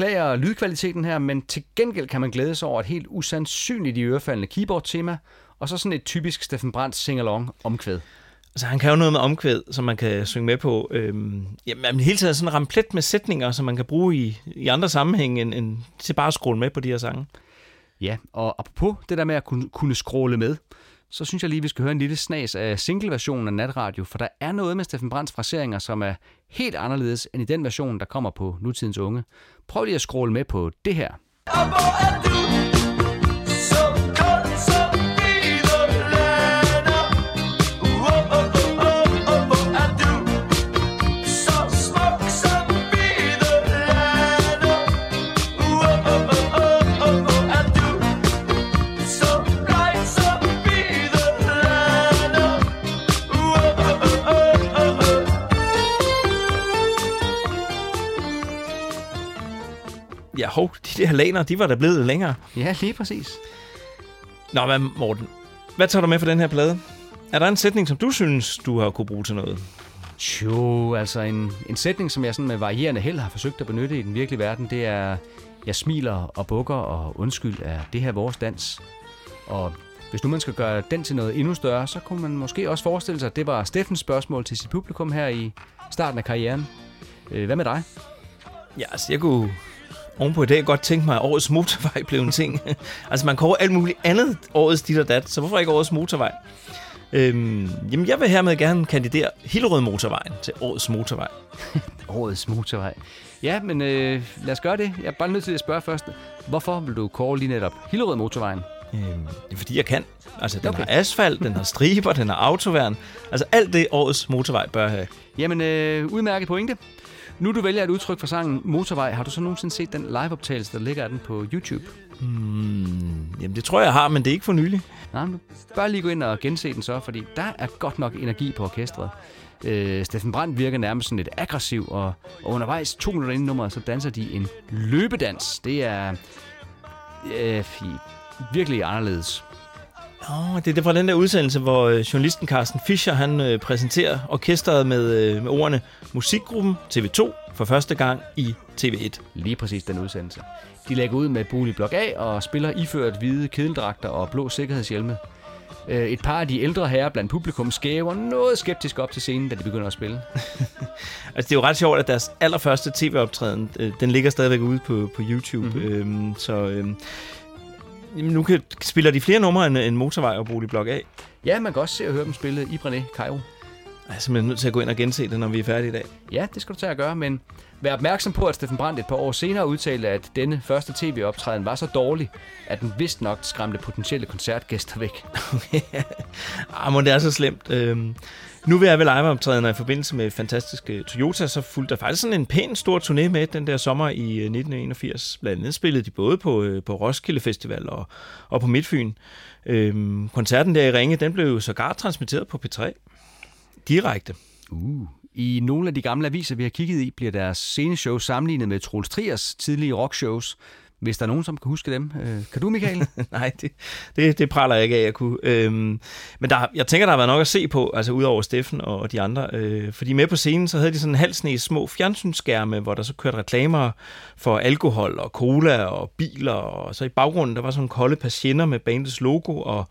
S2: Beklager lydkvaliteten her, men til gengæld kan man glæde sig over et helt usandsynligt i ørefaldende keyboard-tema, og så sådan et typisk Steffen Brandt sing-along omkvæd.
S6: Altså, han kan jo noget med omkvæd, som man kan synge med på. Øhm, jamen, men hele tiden sådan ramplet med sætninger, som man kan bruge i, i andre sammenhænge, end, end til bare at scrolle med på de her sange.
S2: Ja, og apropos det der med at kunne, kunne scrolle med, så synes jeg lige, vi skal høre en lille snas af single-versionen af Natradio, for der er noget med Steffen Brandts fraseringer, som er helt anderledes end i den version, der kommer på nutidens unge. Prøv lige at scrolle med på det her.
S6: Ja, hov, de der laner, de var da blevet længere.
S2: Ja, lige præcis.
S6: Nå, hvad, Morten, hvad tager du med for den her plade? Er der en sætning, som du synes, du har kunne bruge til noget?
S2: Jo, altså en, en sætning, som jeg sådan med varierende held har forsøgt at benytte i den virkelige verden, det er, jeg smiler og bukker, og undskyld, er det her vores dans? Og hvis nu man skal gøre den til noget endnu større, så kunne man måske også forestille sig, at det var Steffens spørgsmål til sit publikum her i starten af karrieren. Øh, hvad med dig?
S3: Ja, altså jeg kunne ovenpå i dag godt tænke mig, at årets motorvej blev en ting. [laughs] altså man kan alt muligt andet årets dit og dat, så hvorfor ikke årets motorvej? Øhm, jamen jeg vil hermed gerne kandidere Hillerød Motorvejen til årets motorvej. [laughs]
S2: Årets motorvej. Ja, men øh, lad os gøre det. Jeg er bare nødt til at spørge først. Hvorfor vil du kåre lige netop Hillerød Motorvejen?
S3: Øhm, det er fordi jeg kan. Altså den
S2: okay.
S3: har asfalt, den har striber, den har autoværn. Altså alt det årets motorvej bør have.
S2: Jamen, øh, udmærket pointe. Nu du vælger et udtryk for sangen Motorvej, har du så nogensinde set den liveoptagelse, der ligger af den på YouTube?
S3: Jamen det tror jeg, har, men det er ikke for nylig.
S2: Nej, men du bare lige gå ind og gense den så, fordi der er godt nok energi på orkestret. Øh, Steffen Brandt virker nærmest sådan lidt aggressiv, og, og undervejs to minutter inden nummeret, så danser de en løbedans. Det er øh, virkelig anderledes.
S3: Åh, det er det fra den der udsendelse, hvor øh, journalisten Carsten Fischer han øh, præsenterer orkestret med, øh, med ordene Musikgruppen TV2 for første gang i TV1.
S2: Lige præcis den udsendelse. De lægger ud med Bolig Blok A og spiller iført hvide kedeldragter og blå sikkerhedshjelme. Øh, Et par af de ældre herrer blandt publikum skæver noget skeptisk op til scenen, da de begynder at spille. [laughs]
S3: Altså det er jo ret sjovt, at deres allerførste tv-optræden, øh, den ligger stadigvæk ude på, på YouTube.
S2: Mhm.
S3: Mm-hmm. Øhm, så øhm, jamen, nu kan, spiller de flere numre end, end Motorvej og Bolig Blok A. Jeg
S2: Ja, man kan også se og høre dem spille i Brené Cairo.
S3: er simpelthen nødt til at gå ind og gense det, når vi er færdige i dag.
S2: Ja, det skal du tage at gøre, men vær opmærksom på, at Steffen Brandt et par år senere udtalte, at denne første tv-optræden var så dårlig, at den vist nok skræmte potentielle koncertgæster væk. [laughs]
S3: Ah, men det er så slemt. Øhm, nu vil jeg vel liveoptrædener i forbindelse med fantastiske Toyota, så fulgte der faktisk sådan en pæn stor turné med den der sommer i øh, 1981. Blandt andet spillede de både på, øh, på Roskilde Festival og, og på Midtfyn. Øhm, koncerten der i Ringe, den blev jo sågar transmitteret på P3. Direkte.
S2: Uh. I nogle af de gamle aviser, vi har kigget i, bliver deres sceneshow sammenlignet med Troels Triers tidlige rockshows. Hvis der er nogen, som kan huske dem. Øh, kan du, Michael? [laughs]
S3: Nej, det, det, det praler jeg ikke af, at jeg kunne. Øhm, men der, jeg tænker, der har været nok at se på, altså udover Steffen og, og de andre. Øh, fordi med på scenen, så havde de sådan en halv sne små fjernsynsskærme, hvor der så kørte reklamer for alkohol og cola og biler. Og så i baggrunden, der var sådan kolde patienter med bandets logo og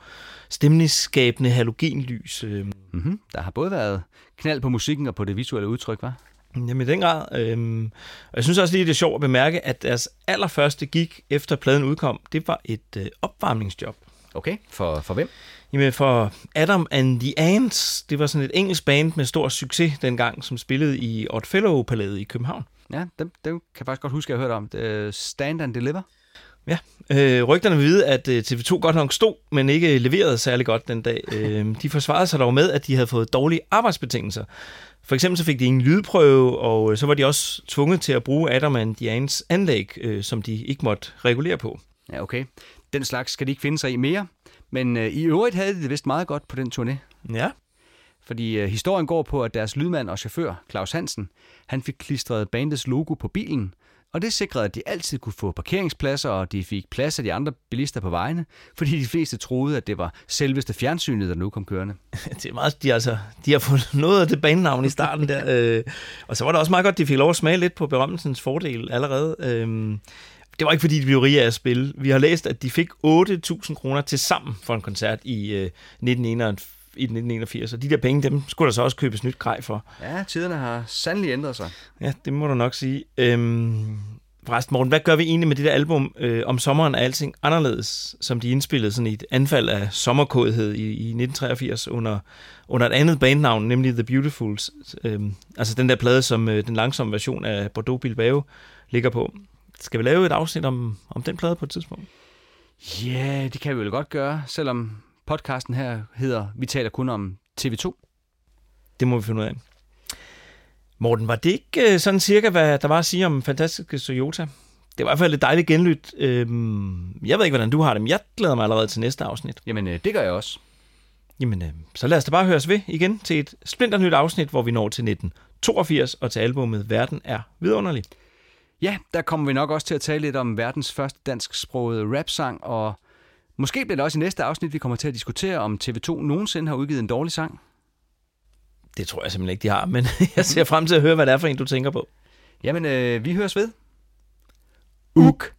S3: stemningsskabende halogenlys. Øh,
S2: mm-hmm. Der har både været knald på musikken og på det visuelle udtryk, var?
S3: Jamen i den grad. Øhm, og jeg synes også lige, det er sjovt at bemærke, at deres allerførste gig efter pladen udkom, det var et øh, opvarmningsjob.
S2: Okay, for, for hvem?
S3: Jamen for Adam and the Ants, det var sådan et engelsk band med stor succes dengang, som spillede i Oddfellow-palæet i København.
S2: Ja, dem, dem kan jeg faktisk godt huske, at jeg har hørt om. Det, Stand and Deliver.
S3: Ja, øh, rygterne vil vide, at øh, TV2 godt nok stod, men ikke leverede særlig godt den dag. Øh, de forsvarede sig dog med, at de havde fået dårlige arbejdsbetingelser. For eksempel så fik de ingen lydprøve, og øh, så var de også tvunget til at bruge Adam and Ants anlæg, øh, som de ikke måtte regulere på.
S2: Ja, okay. Den slags skal de ikke finde sig i mere. Men øh, i øvrigt havde de det vist meget godt på den turné.
S3: Ja.
S2: Fordi øh, historien går på, at deres lydmand og chauffør, Claus Hansen, han fik klistret bandets logo på bilen, og det sikrede, at de altid kunne få parkeringspladser, og de fik plads af de andre bilister på vejene, fordi de fleste troede, at det var selveste fjernsynet, der nu kom kørende. [laughs]
S3: Det er meget, de, altså, de har fået [laughs] noget af det banenavn i starten der. Øh, og så var det også meget godt, at de fik lov at smage lidt på berømmelsens fordel allerede. Øh, det var ikke, fordi de blev rige af at spille. Vi har læst, at de fik 8.000 kroner til sammen for en koncert i, øh, 1981, i 1981. Og de der penge, dem skulle der så også købes nyt grej for.
S2: Ja, tiderne har sandelig ændret sig.
S3: Ja, det må du nok sige. Øhm, forresten, Morten, hvad gør vi egentlig med det der album øh, om sommeren er alting anderledes, som de indspillede sådan i et anfald af sommerkodhed i, i 1983 under, under et andet bandnavn, nemlig The Beautifuls. Øhm, altså den der plade, som øh, den langsomme version af Bordeaux Bilbao ligger på. Skal vi lave et afsnit om, om den plade på et tidspunkt?
S2: Ja, det kan vi vel godt gøre, selvom podcasten her hedder Vi taler kun om TV2.
S3: Det må vi finde ud af. Morten, var det ikke øh, sådan cirka, hvad der var at sige om fantastiske Toyota? Det var i hvert fald et dejligt genlyt. Øhm, jeg ved ikke, hvordan du har det, men jeg glæder mig allerede til næste afsnit.
S2: Jamen, øh, det gør jeg også.
S3: Jamen, øh, så lad os da bare høres ved igen til et splinternyt afsnit, hvor vi når til 1982 og til albumet Verden er vidunderlig.
S2: Ja, der kommer vi nok også til at tale lidt om verdens første dansksprogede rapsang, og Måske bliver det også i næste afsnit, vi kommer til at diskutere, om TV2 nogensinde har udgivet en dårlig sang.
S3: Det tror jeg simpelthen ikke, de har, men [laughs] jeg ser frem til at høre, hvad det er for en, du tænker på.
S2: Jamen, øh, vi høres ved. Uk.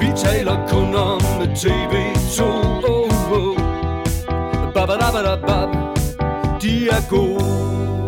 S6: Vi taler kun om TV2. Oh, oh. Ba, ba, da, ba, da, ba. De er gode.